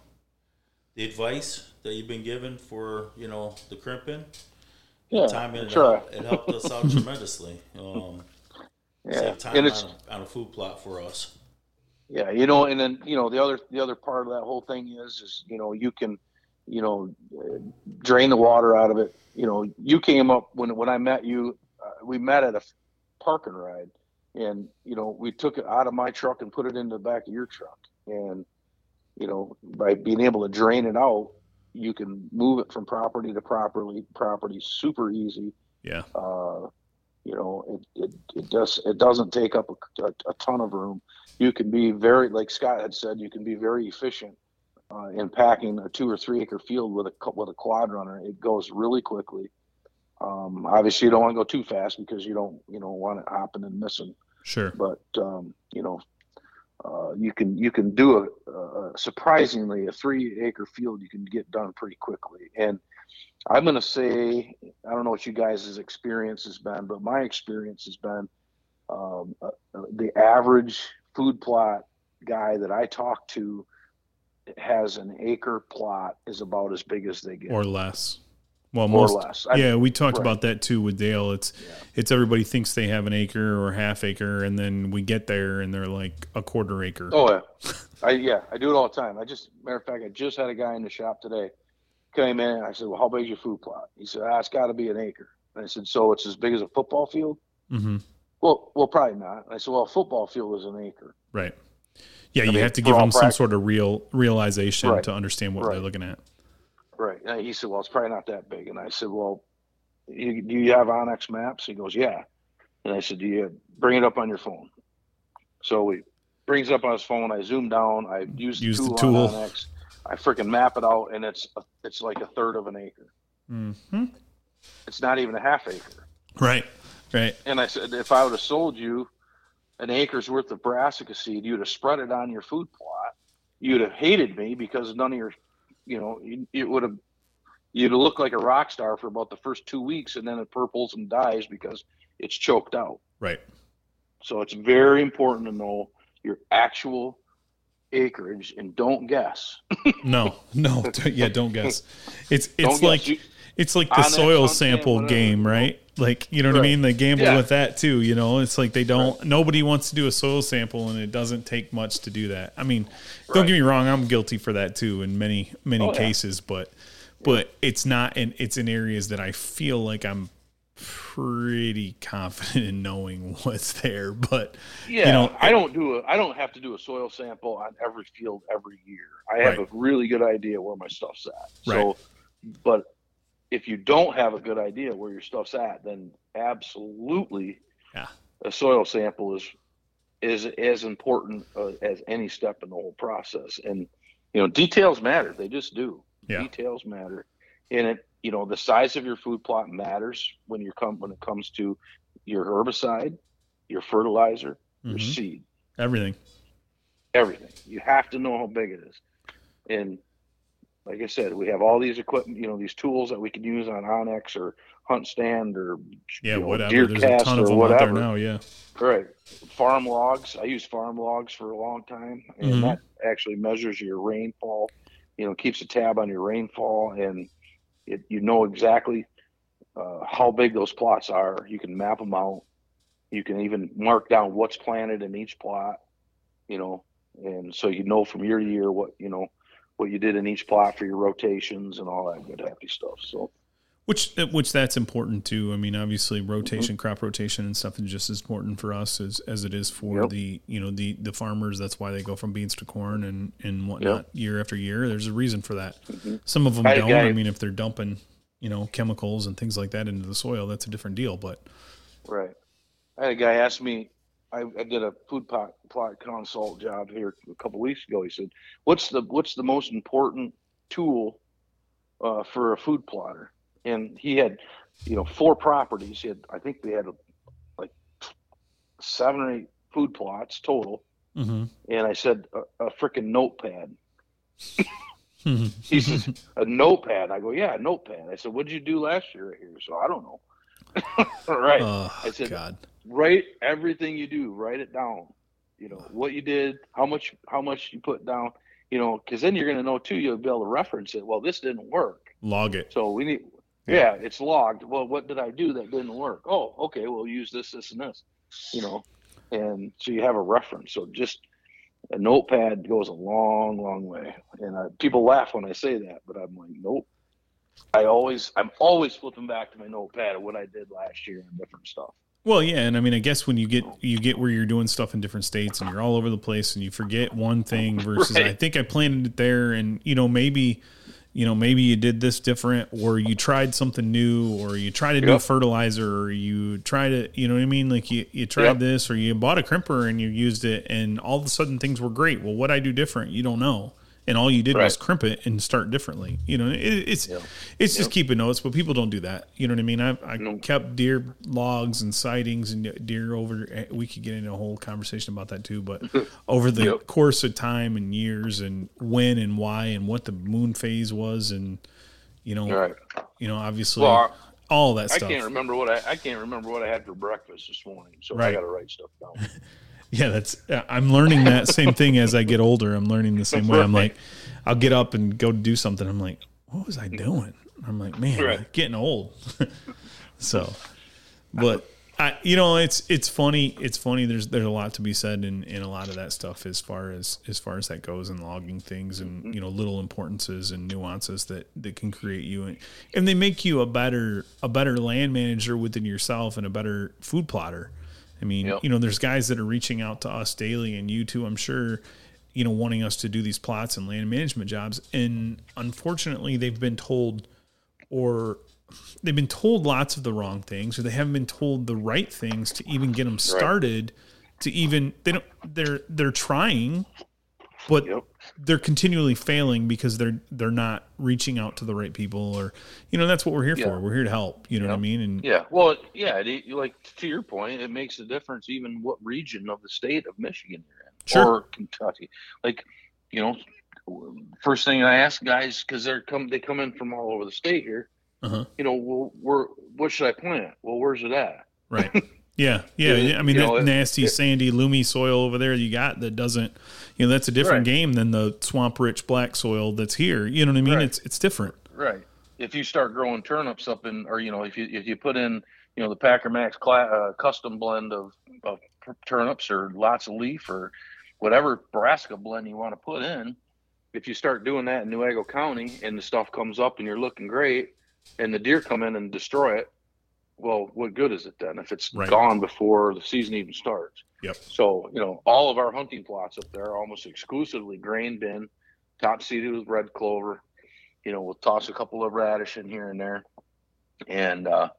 the advice that you've been given for you know the crimping. yeah, Time it, try. helped, it helped us out tremendously. Um, Yeah, Save time and on a, on a food plot for us. Yeah, you know, and then you know the other the other part of that whole thing is is you know you can, you know, drain the water out of it. You know, you came up when when I met you, uh, we met at a parking ride, and you know we took it out of my truck and put it in the back of your truck, and you know by being able to drain it out, you can move it from property to property property super easy Yeah. uh, you know, it, it, it does it doesn't take up a, a, a ton of room. You can be very, like Scott had said, you can be very efficient uh, in packing a two or three acre field with a with a quad runner. It goes really quickly. Um, obviously, you don't want to go too fast because you don't you don't want it hopping and missing. Sure. But um, you know, uh, you can you can do a, a surprisingly a three acre field you can get done pretty quickly. And I'm going to say I don't know what you guys' experience has been, but my experience has been um, uh, uh, the average food plot guy that I talk to has an acre plot is about as big as they get, Or less. Well, or most. less. I- yeah, we talked right. about that too with Dale. It's Yeah. it's everybody thinks they have an acre or half acre, and then we get there and they're like a quarter acre. Oh yeah, I yeah I do it all the time. I just matter of fact, I just had a guy in the shop today came in. and I said, "Well, how big is your food plot?" He said, ah, "It's got to be an acre." And I said, "So it's as big as a football field?" Mm-hmm. Well, well, probably not. I said, "Well, a football field is an acre." Right. Yeah, I you mean, have to give them some sort of real realization Right. to understand what Right. they're looking at. Right. And he said, "Well, it's probably not that big." And I said, "Well, you, do you have onX maps?" He goes, "Yeah." And I said, "Do you bring it up on your phone?" So he brings it up on his phone. I zoom down. I use the Use the tool, tool. on onX. I freaking map it out, and it's a, it's like a third of an acre. hmm It's not even a half acre. Right. Right. And I said, if I would have sold you an acre's worth of brassica seed, you'd have spread it on your food plot. You'd have hated me because none of your, you know, you- it would have, you'd look like a rock star for about the first two weeks, and then it purples and dies because it's choked out. Right. So it's very important to know your actual acreage and don't guess. No. No. yeah. Don't guess. It's Don't it's guess. like You- it's like the soil sample game, right? Like you know what I mean? They gamble Yeah. with that too. You know, it's like they don't. Nobody wants to do a soil sample, and it doesn't take much to do that. I mean, don't get me wrong. I'm guilty for that too in many many Oh, yeah. cases, but but it's not. in it's in areas that I feel like I'm pretty confident in knowing what's there. But Yeah, you know, I don't do a. I don't have to do a soil sample on every field every year. I have Right. a really good idea where my stuff's at. Right. So, but if you don't have a good idea where your stuff's at, then absolutely, Yeah. a soil sample is is as important uh, as any step in the whole process. And you know, details matter. They just do. Yeah. Details matter, and it. You know, the size of your food plot matters when you come when it comes to your herbicide, your fertilizer, your mhm, seed, everything. everything. You have to know how big it is. And like I said, we have all these equipment, you know, these tools that we can use on onX or HuntStand or Yeah, you know, whatever. There's a ton of or them out there whatever. now. Yeah. Right. FarmLogs. I use FarmLogs for a long time, and Mhm. that actually measures your rainfall. You know, keeps a tab on your rainfall, and it, you know exactly uh, how big those plots are. You can map them out. You can even mark down what's planted in each plot. You know, and so you know from year to year what you know what you did in each plot for your rotations and all that good happy stuff. So Which which that's important too. I mean, obviously, Mm-hmm. rotation, crop rotation, and stuff is just as important for us as, as it is for Yep. the you know the the farmers. That's why they go from beans to corn and and whatnot year after year. There's a reason for that. Some of them Mm-hmm. I don't. guy- I mean, if they're dumping you know chemicals and things like that into the soil, that's a different deal. But Right. I had a guy ask me. I, I did a food plot, plot consult job here a couple weeks ago. He said, "What's the what's the most important tool uh, for a food plotter?" And he had, you know, four properties. He had, I think they had like seven or eight food plots total. mm-hmm. And I said, "A, a freaking notepad." he says, "A notepad." I go, "Yeah, a notepad." I said, "What did you do last year right here?" So I don't know. right. Oh I said, God. Write everything you do. Write it down. You know what you did, how much, how much you put down. You know, because then you're going to know too. You'll be able to reference it. Well, this didn't work, Log it. so we need. Yeah. Yeah, it's logged. Well, what did I do that didn't work? Oh, okay. We'll use this, this, and this. You know, and so you have a reference. So just a notepad goes a long, long way. And uh, people laugh when I say that, but I'm like, nope. I always, I'm always flipping back to my notepad of what I did last year and different stuff. Well, yeah, and I mean, I guess when you get you get where you're doing stuff in different states and you're all over the place and you forget one thing versus Right. I think I planted it there and you know maybe you know maybe you did this different or you tried something new or you tried a new Yep. fertilizer or you tried to you know what I mean like you you tried Yep. this or you bought a crimper and you used it and all of a sudden things were great. Well, what I do different, you don't know. And all you did was crimp it and start differently. You know, it, it's Yep. it's just keeping notes, but people don't do that. You know what I mean? I, I No. kept deer logs and sightings and deer over. eh, We could get into a whole conversation about that too, but over the Yep. course of time and years and when and why and what the moon phase was and you know, right. you know, obviously Well, all that I stuff. can't remember what I, I can't remember what I had for breakfast this morning. So I got to write stuff down. Yeah, that's. Uh, I'm learning that same thing as I get older. I'm learning the same way. I'm like, I'll get up and go do something. I'm like, what was I doing? I'm like, man, Right. Getting old. so, but I, you know, it's it's funny. It's funny. There's there's a lot to be said in, in a lot of that stuff as far as as far as that goes and logging things and mm-hmm. you know little importances and nuances that that can create you and, and they make you a better a better land manager within yourself and a better food plotter. I mean, Yep. you know, there's guys that are reaching out to us daily and you too, I'm sure, you know, wanting us to do these plots and land management jobs. And unfortunately, they've been told or they've been told lots of the wrong things or they haven't been told the right things to even get them started to even they don't they're they're trying but Yep. they're continually failing because they're they're not reaching out to the right people or you know that's what we're here Yeah. for we're here to help you know what i mean and Yeah. Well, yeah. It, like to your point, it makes a difference even what region of the state of Michigan you're in, Sure. or Kentucky. Like, you know, first thing I ask guys because they're come they come in from all over the state here. Uh-huh. You know, well, where what should I plant? Well, where's it at? Right. Yeah. Yeah. Yeah. I mean, you that know, nasty, it- sandy, loomy soil over there you got that doesn't, you know, that's a different Right. game than the swamp rich black soil that's here. You know what I mean? Right. It's, it's different. Right. If you start growing turnips up in, or you know, if you if you put in, you know, the PackerMaxx cla- uh, custom blend of of turnips or lots of leaf or whatever brassica blend you want to put in, if you start doing that in New Newaygo County and the stuff comes up and you're looking great, and the deer come in and destroy it, well, what good is it then if it's Right. gone before the season even starts? Yep. So you know, all of our hunting plots up there are almost exclusively grain bin, top seeded with red clover. You know, we'll toss a couple of radish in here and there, and uh,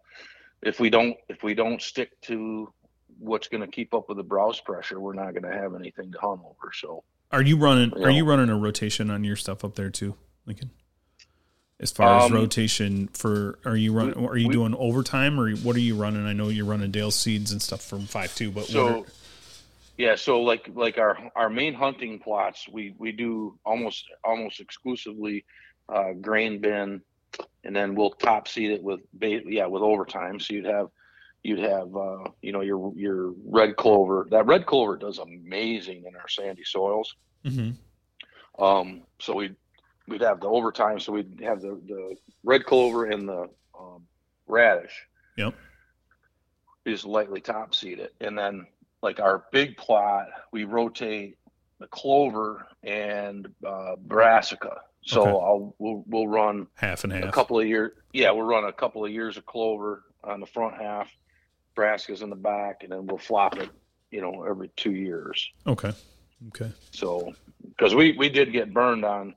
if we don't if we don't stick to what's going to keep up with the browse pressure, we're not going to have anything to hunt over. So Are you running, You are you running a rotation on your stuff up there too, Lincoln? As far as Um, rotation for, are you running, we- are you we- doing overtime or what are you running? I know you're running Dale seeds and stuff from five two, but so are- yeah, so like like our our main hunting plots, we we do almost almost exclusively uh, grain bin, and then we'll top seed it with yeah with overtime. So you'd have you'd have uh, you know your your red clover. That red clover does amazing in our sandy soils. Mhm. Um, so we'd we'd have the overtime. So we'd have the the red clover and the um, radish. Yep. We just lightly top seed it, and then like our big plot, we rotate the clover and uh, brassica. So Okay. I'll we'll, we'll run half and half. a couple of years. Yeah, we'll run a couple of years of clover on the front half, brassicas in the back, and then we'll flop it. You know, every two years. Okay. Okay. So, because we we did get burned on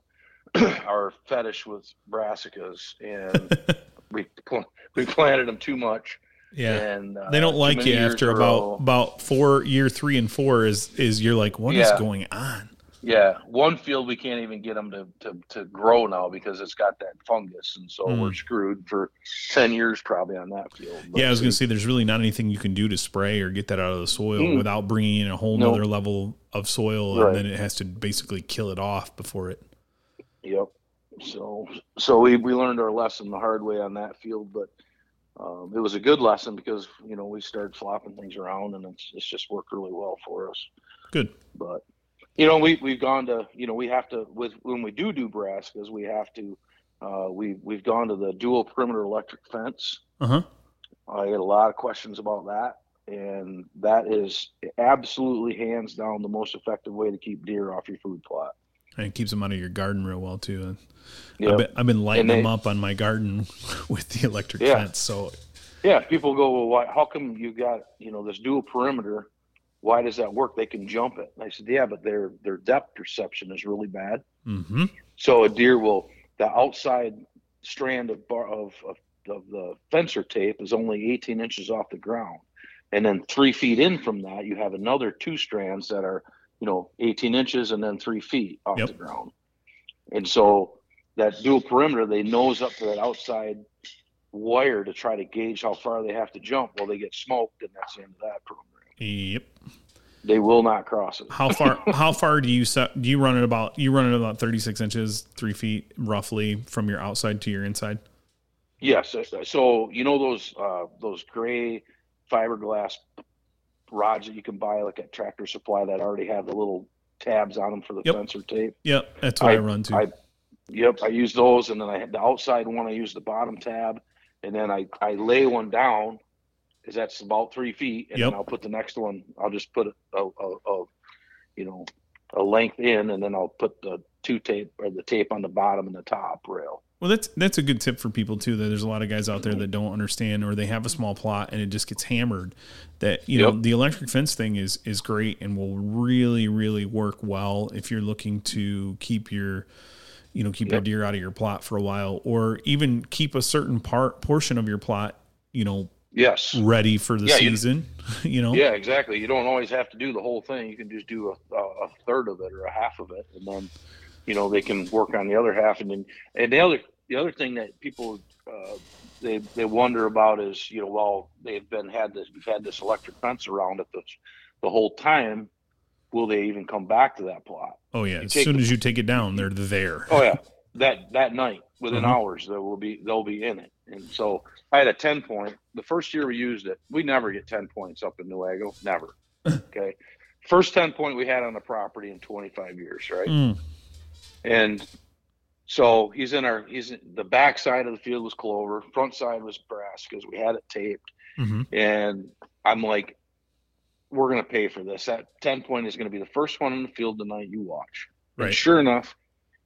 our fetish with brassicas, and we pl- we planted them too much, Yeah. and uh, they don't like you after about about four year three and four is is you're like what is Yeah. going on Yeah, one field we can't even get them to, to, to grow now because it's got that fungus, and so Mm. we're screwed for ten years probably on that field. But yeah i was gonna say there's really not anything you can do to spray or get that out of the soil Mm. without bringing in a whole Nope. nother level of soil Right. and then it has to basically kill it off before it Yep. So so we we learned our lesson the hard way on that field, but um, it was a good lesson because you know we started flopping things around and it's it's just worked really well for us. Good. But you know we we've gone to you know we have to with when we do do brass because we have to uh, we we've gone to the dual perimeter electric fence. Uh huh. I get a lot of questions about that, and that is absolutely hands down the most effective way to keep deer off your food plot. And it keeps them out of your garden real well too. Yep. I've, been, I've been lighting And they- them up on my garden with the electric Yeah. fence. So Yeah, people go, well, why, how come you got you know this dual perimeter? Why does that work? They can jump it. And I said, yeah, but their their depth perception is really bad. hmm So a deer will the outside strand of bar of of, of the fencer tape is only 18 inches off the ground, and then three feet in from that you have another two strands that are you know 18 inches and then three feet off Yep. the ground, and so that dual perimeter they nose up to that outside wire to try to gauge how far they have to jump. Well, they get smoked, and that's the end of that program. Yep. They will not cross it. How far? how far do you set? Do you run it about? You run it about thirty six inches, three feet roughly from your outside to your inside. Yes. so- So you know those uh, those gray fiberglass rods that you can buy like at Tractor Supply that already have the little tabs on them for the Yep. fencer tape. Yep, that's what I, I- run to. I Yep, I use those, and then I had the outside one. I use the bottom tab, and then I I lay one down because that's about three feet, and Yep. then I'll put the next one. I'll just put a, a, a, a you know a length in, and then I'll put the two tape or the tape on the bottom and the top rail. Well, that's that's a good tip for people too. That there's a lot of guys out there that don't understand, or they have a small plot and it just gets hammered. That you know the electric fence thing is is great and will really really work well if you're looking to keep your you know keep your Yep. deer out of your plot for a while, or even keep a certain part portion of your plot you know Yes. ready for the Yeah, you- season. You, know, Yeah, exactly. You don't always have to do the whole thing. You can just do a, a, a third of it or a half of it, and then you know they can work on the other half. And then and the other the other thing that people uh, they they wonder about is you know well they've been had this we've had this electric fence around it the, the whole time. Will they even come back to that plot? Oh yeah, You as soon the- as you take it down, they're there. Oh yeah, that that night within Mhm. hours they will be they'll be in it. And so I had a ten point. The first year we used it, we never get ten points up in Newaygo, never. Okay, first ten point we had on the property in twenty five years, right? Mm, And so he's in our he's in, the back side of the field was clover, front side was brass because we had it taped. mhm. And I'm like, we're gonna pay for this. That ten point is gonna be the first one in the field tonight you watch. Right. And sure enough,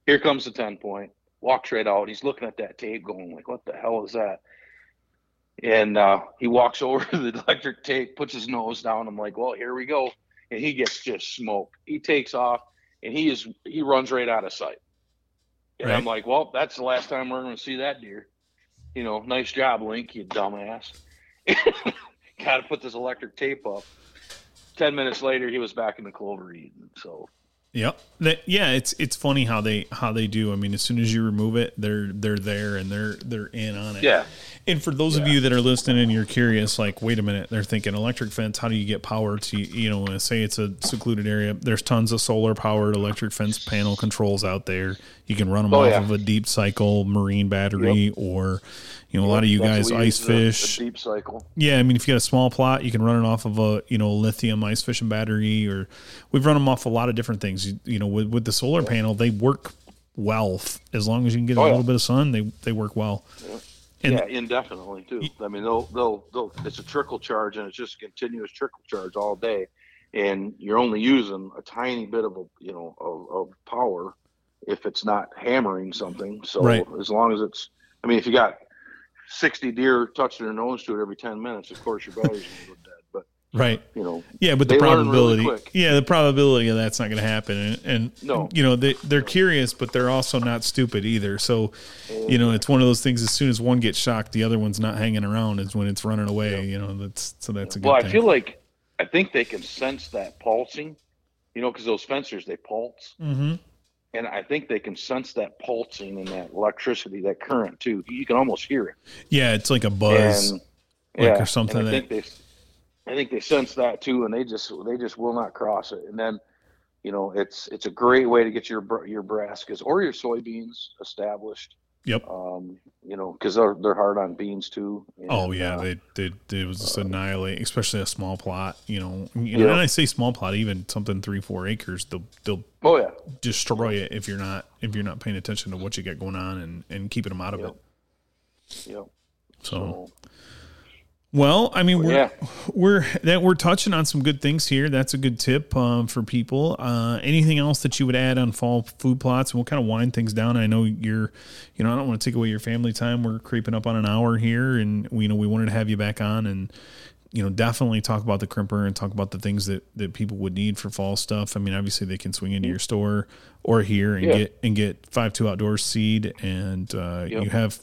here comes the 10 point. Walks right out. He's looking at that tape going like, what the hell is that? And uh, he walks over to the electric tape, puts his nose down. I'm like, well, here we go. And he gets just smoked. He takes off and he is he runs right out of sight. And I'm like, well, that's the last time we're going to see that deer. You know, nice job, Link, you dumbass. Got to put this electric tape up. Ten minutes later, he was back in the clover eating. So Yep. That, yeah, it's it's funny how they how they do. I mean, as soon as you remove it, they're they're there and they're they're in on it. yeah, And for those of you that are listening and you're curious, like, wait a minute, they're thinking electric fence. How do you get power to you know? Say it's a secluded area. There's tons of solar powered electric fence panel controls out there. You can run them Oh, off yeah. of a deep cycle marine battery, or you know, a lot of you guys ice the- fish. the deep cycle. Yeah, I mean, if you got a small plot, you can run it off of a you know lithium ice fishing battery, or we've run them off a lot of different things. You, you know, with, with the solar panel, they work well as long as you can get a Oh, yeah. little bit of sun. They they work well. And- yeah, indefinitely too. I mean, they'll, they'll they'll it's a trickle charge and it's just a continuous trickle charge all day, and you're only using a tiny bit of a you know of, of power if it's not hammering something. So Right. as long as it's, I mean, if you got 60 deer touching their nose to it every 10 minutes, of course your battery's gonna go dead. But Right. you know, Yeah, but the They learn really probability, yeah, the probability of that's not going to happen, and, and No. you know they they're curious, but they're also not stupid either. So, you know, it's one of those things. As soon as one gets shocked, the other one's not hanging around. Is when it's running away. You know, that's so that's a good well, thing. I feel like I think they can sense that pulsing, you know, because those fencers they pulse. hmm and I think they can sense that pulsing and that electricity, that current too. You can almost hear it. Yeah, it's like a buzz. and, like, or something I that- think they, I think they sense that too, and they just they just will not cross it. And then, you know, it's it's a great way to get your your brassicas or your soybeans established. Yep. Um, you know, because they're they're hard on beans too. And, Oh yeah, uh, they they they was just annihilate, especially a small plot. You know, you know, Yeah. I say small plot, even something three four acres, they'll they'll oh yeah, destroy it if you're not if you're not paying attention to what you got going on and and keeping them out of Yep. it. yep. So, So well, I mean, we're yeah, we're that we're touching on some good things here. That's a good tip um, for people. Uh, anything else that you would add on fall food plots? And we'll kind of wind things down. I know you're, you know, I don't want to take away your family time. We're creeping up on an hour here, and we you know we wanted to have you back on and you know definitely talk about the crimper and talk about the things that that people would need for fall stuff. I mean, obviously they can swing into your store or here and Yeah. get and get five two outdoors seed, and uh, Yep. you have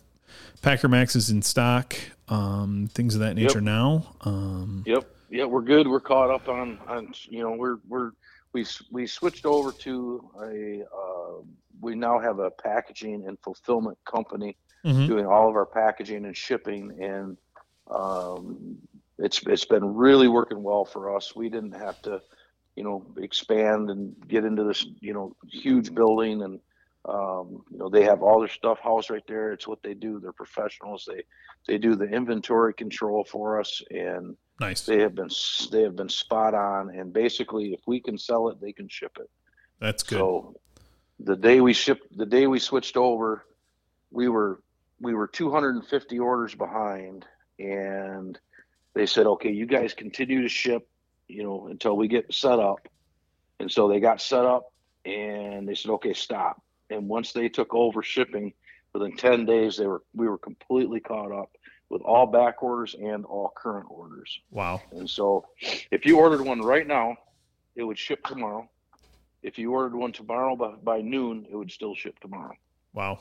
PackerMaxx is in stock, um, things of that nature Yep. now. Um, Yep. Yeah, we're good. We're caught up on on you know we're we're we we switched over to a uh, we now have a packaging and fulfillment company mhm. doing all of our packaging and shipping and um, it's it's been really working well for us. We didn't have to you know expand and get into this you know huge building and um, you know they have all their stuff housed right there. It's what they do. They're professionals. They they do the inventory control for us and Nice. they have been they have been spot on and basically if we can sell it they can ship it That's good. so the day we shipped the day we switched over we were we were 250 orders behind and they said okay you guys continue to ship you know until we get set up and so they got set up and they said okay stop and once they took over shipping within 10 days they were we were completely caught up with all back orders and all current orders wow. and so if you ordered one right now, it would ship tomorrow. If you ordered one tomorrow by, by noon, it would still ship tomorrow. Wow.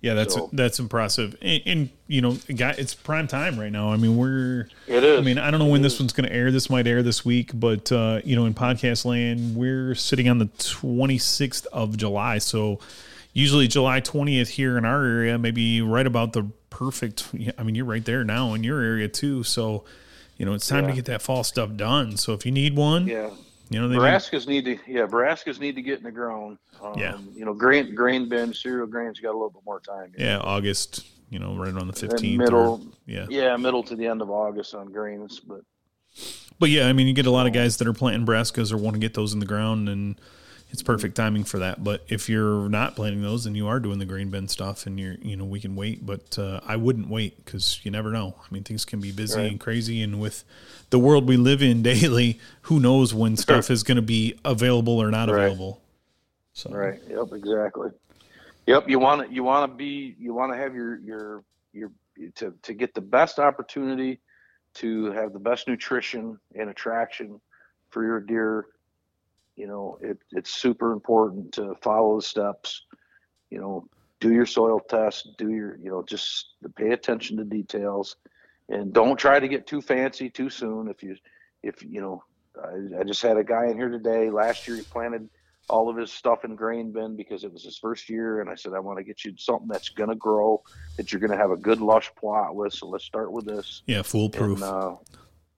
Yeah, that's So- that's impressive. And, and you know, guy, it's prime time right now. I mean, we're. It is. I mean, I don't know when this one's going to air. This might air this week, but uh, you know, in podcast land, we're sitting on the 26th of July. So usually July 20th here in our area, maybe right about the perfect. I mean, you're right there now in your area too. So you know, it's time to get that fall stuff done. So if you need one, Yeah. You know, they Brassicas need to yeah, Brassicas need to get in the ground. Um, Yeah. You know, grain grain bin, cereal grains got a little bit more time. you know. yeah, August. You know, right around the 15th. middle or- yeah. yeah, middle to the end of August on grains, but But yeah, I mean, you get a lot of guys that are planting brassicas or want to get those in the ground, and it's perfect timing for that. But if you're not planting those and you are doing the grain bin stuff, and you're, you know, we can wait. But uh, I wouldn't wait because you never know. I mean, things can be busy Right. and crazy, and with the world we live in daily, who knows when stuff is going to be available or not Right. available. So Right. Yep. Exactly. Yep. You want to you want to be you want to have your your your to to get the best opportunity to have the best nutrition and attraction for your deer. You know, it, it's super important to follow the steps. You know, do your soil test. Do your you know just pay attention to details, and don't try to get too fancy too soon. If you if you know, I, I just had a guy in here today. Last year he planted all of his stuff in grain bin because it was his first year and i said i want to get you something that's going to grow that you're going to have a good lush plot with so let's start with this yeah, foolproof. and uh,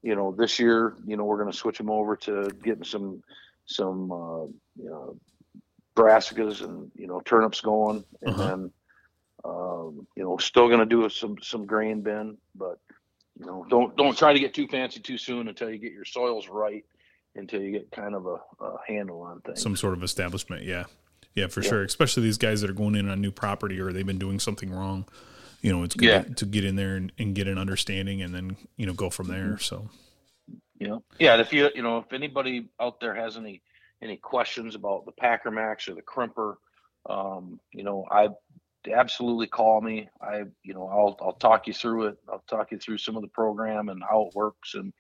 you know this year you know we're going to switch him over to getting some some uh, you know brassicas and you know turnips going and Uh-huh. then um, you know still going to do some some grain bin but you know don't don't try to get too fancy too soon until you get your soils right until you get kind of a, a handle on things Some sort of establishment. Yeah. Yeah, for Yeah. sure. Especially these guys that are going in on new property or they've been doing something wrong. You know, it's good Yeah. to, get in there and, and get an understanding and then, you know, go from there. Mm-hmm. So, Yeah, yeah. And if you you know if anybody out there has any any questions about the PackerMaxx or the Crimper, um, you know, I absolutely call me. I you know I'll I'll talk you through it. I'll talk you through some of the program and how it works. And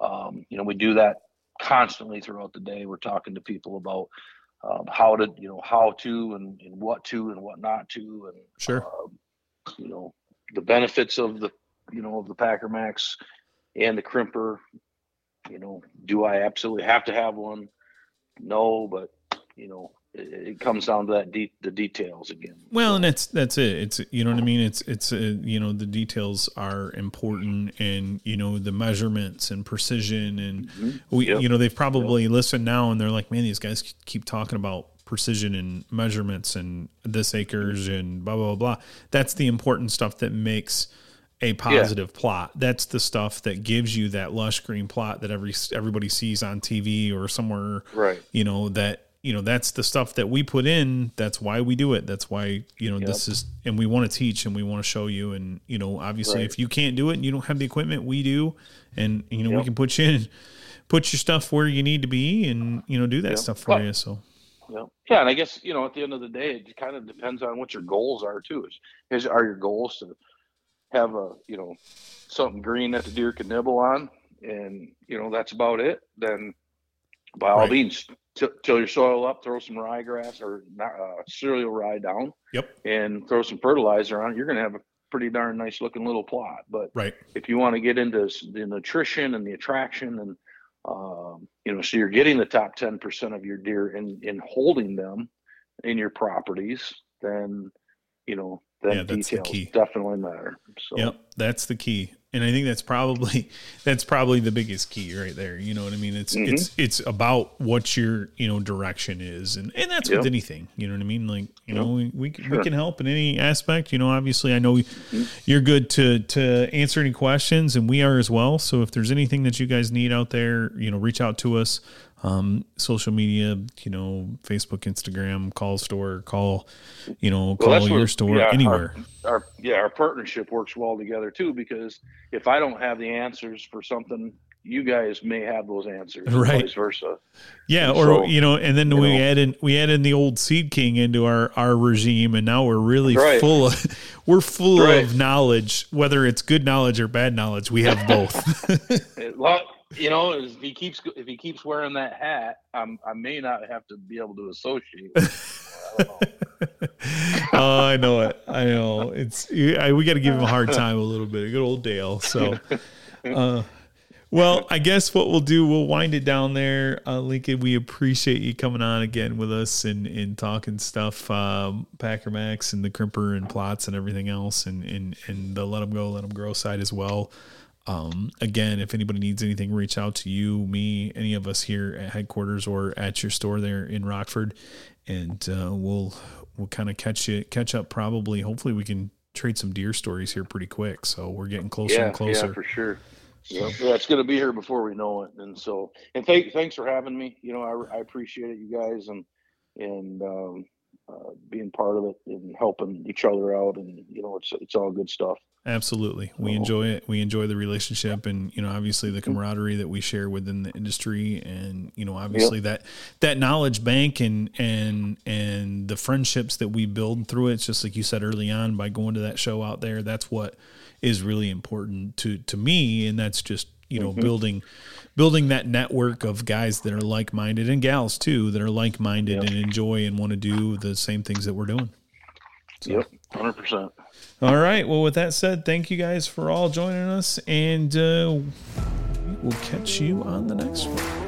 um, you know we do that constantly throughout the day. We're talking to people about um, how to you know how to and, and what to and what not to and Sure. um, you know the benefits of the you know of the PackerMaxx and the crimper. You know, do I absolutely have to have one? No, but you know, it, it comes down to that de- the details again. Well, and that's that's it. It's you know what I mean. It's it's uh, you know the details are important, and you know the measurements and precision, and we Yep. you know they've probably listened now, and they're like, man, these guys keep talking about precision and measurements and this acres and blah blah blah. That's the important stuff that makes a positive plot. That's the stuff that gives you that lush green plot that every everybody sees on TV or somewhere Right. you know that you know that's the stuff that we put in that's why we do it that's why you know this is and we want to teach and we want to show you and you know obviously Right. if you can't do it and you don't have the equipment we do and you know we can put you in put your stuff where you need to be and you know do that Yep. stuff for you so Yeah. Yeah, and I guess you know at the end of the day, it kind of depends on what your goals are too. Is, is are your goals to have a you know something green that the deer can nibble on, and you know that's about it. Then by all Right. means, t- till your soil up, throw some ryegrass or not, uh, cereal rye down, yep and throw some fertilizer on. it, You're going to have a pretty darn nice looking little plot. But right if you want to get into the nutrition and the attraction and um, you know so you're getting the top 10% of your deer in in holding them in your properties then you know then Yeah, that's the key. definitely matter so Yep, that's the key, and I think that's probably that's probably the biggest key right there. You know what I mean? It's Mm-hmm. it's it's about what your you know direction is, and and that's with anything. You know what I mean? Like you know we we, can- we can help in any aspect. You know, obviously I know Mm-hmm. you're good to to answer any questions, and we are as well. So if there's anything that you guys need out there, you know, reach out to us. Um, social media, you know, Facebook, Instagram, call store, call, you know, call that's your what- store, yeah, anywhere. our yeah our partnership works well together too because if i don't have the answers for something you guys may have those answers Right. vice versa Yeah, And or so, you know, and then we know- add in we add in the old Seed King into our our regime, and now we're really Right. full of we're full Right. of knowledge, whether it's good knowledge or bad knowledge. We have both. You know, if he keeps if he keeps wearing that hat, I'm, I may not have to be able to associate. With him. I don't know. oh, I know it. I know it's. I, we got to give him a hard time a little bit. Good old Dale. So, uh, well, I guess what we'll do, we'll wind it down there. Uh, Lincoln, we appreciate you coming on again with us and, and talking stuff, um, PackerMaxx and the crimper and plots and everything else, and and and the let them go, let them grow side as well. Um, again, if anybody needs anything, reach out to you, me, any of us here at headquarters or at your store there in Rockford, and uh, we'll we'll kind of catch you catch up. Probably, hopefully, we can trade some deer stories here pretty quick. So we're getting closer yeah, and closer. yeah, for sure. Yep. Yeah, it's going to be here before we know it. And so, and thank, thanks for having me. You know, I, I appreciate it, you guys, and and um, uh, being part of it and helping each other out. And you know, it's it's all good stuff. Absolutely. We So- enjoy it. We enjoy the relationship and, you know, obviously the mm-hmm. camaraderie that we share within the industry and, you know, obviously that that knowledge bank and and and the friendships that we build through it, it's just like you said early on by going to that show out there, that's what is really important to to me and that's just, you know, mm-hmm. building building that network of guys that are like-minded and gals too that are like-minded and enjoy and want to do the same things that we're doing. So- Yep, hundred percent. All right. Well, with that said, thank you guys for all joining us, and uh, we'll catch you on the next one.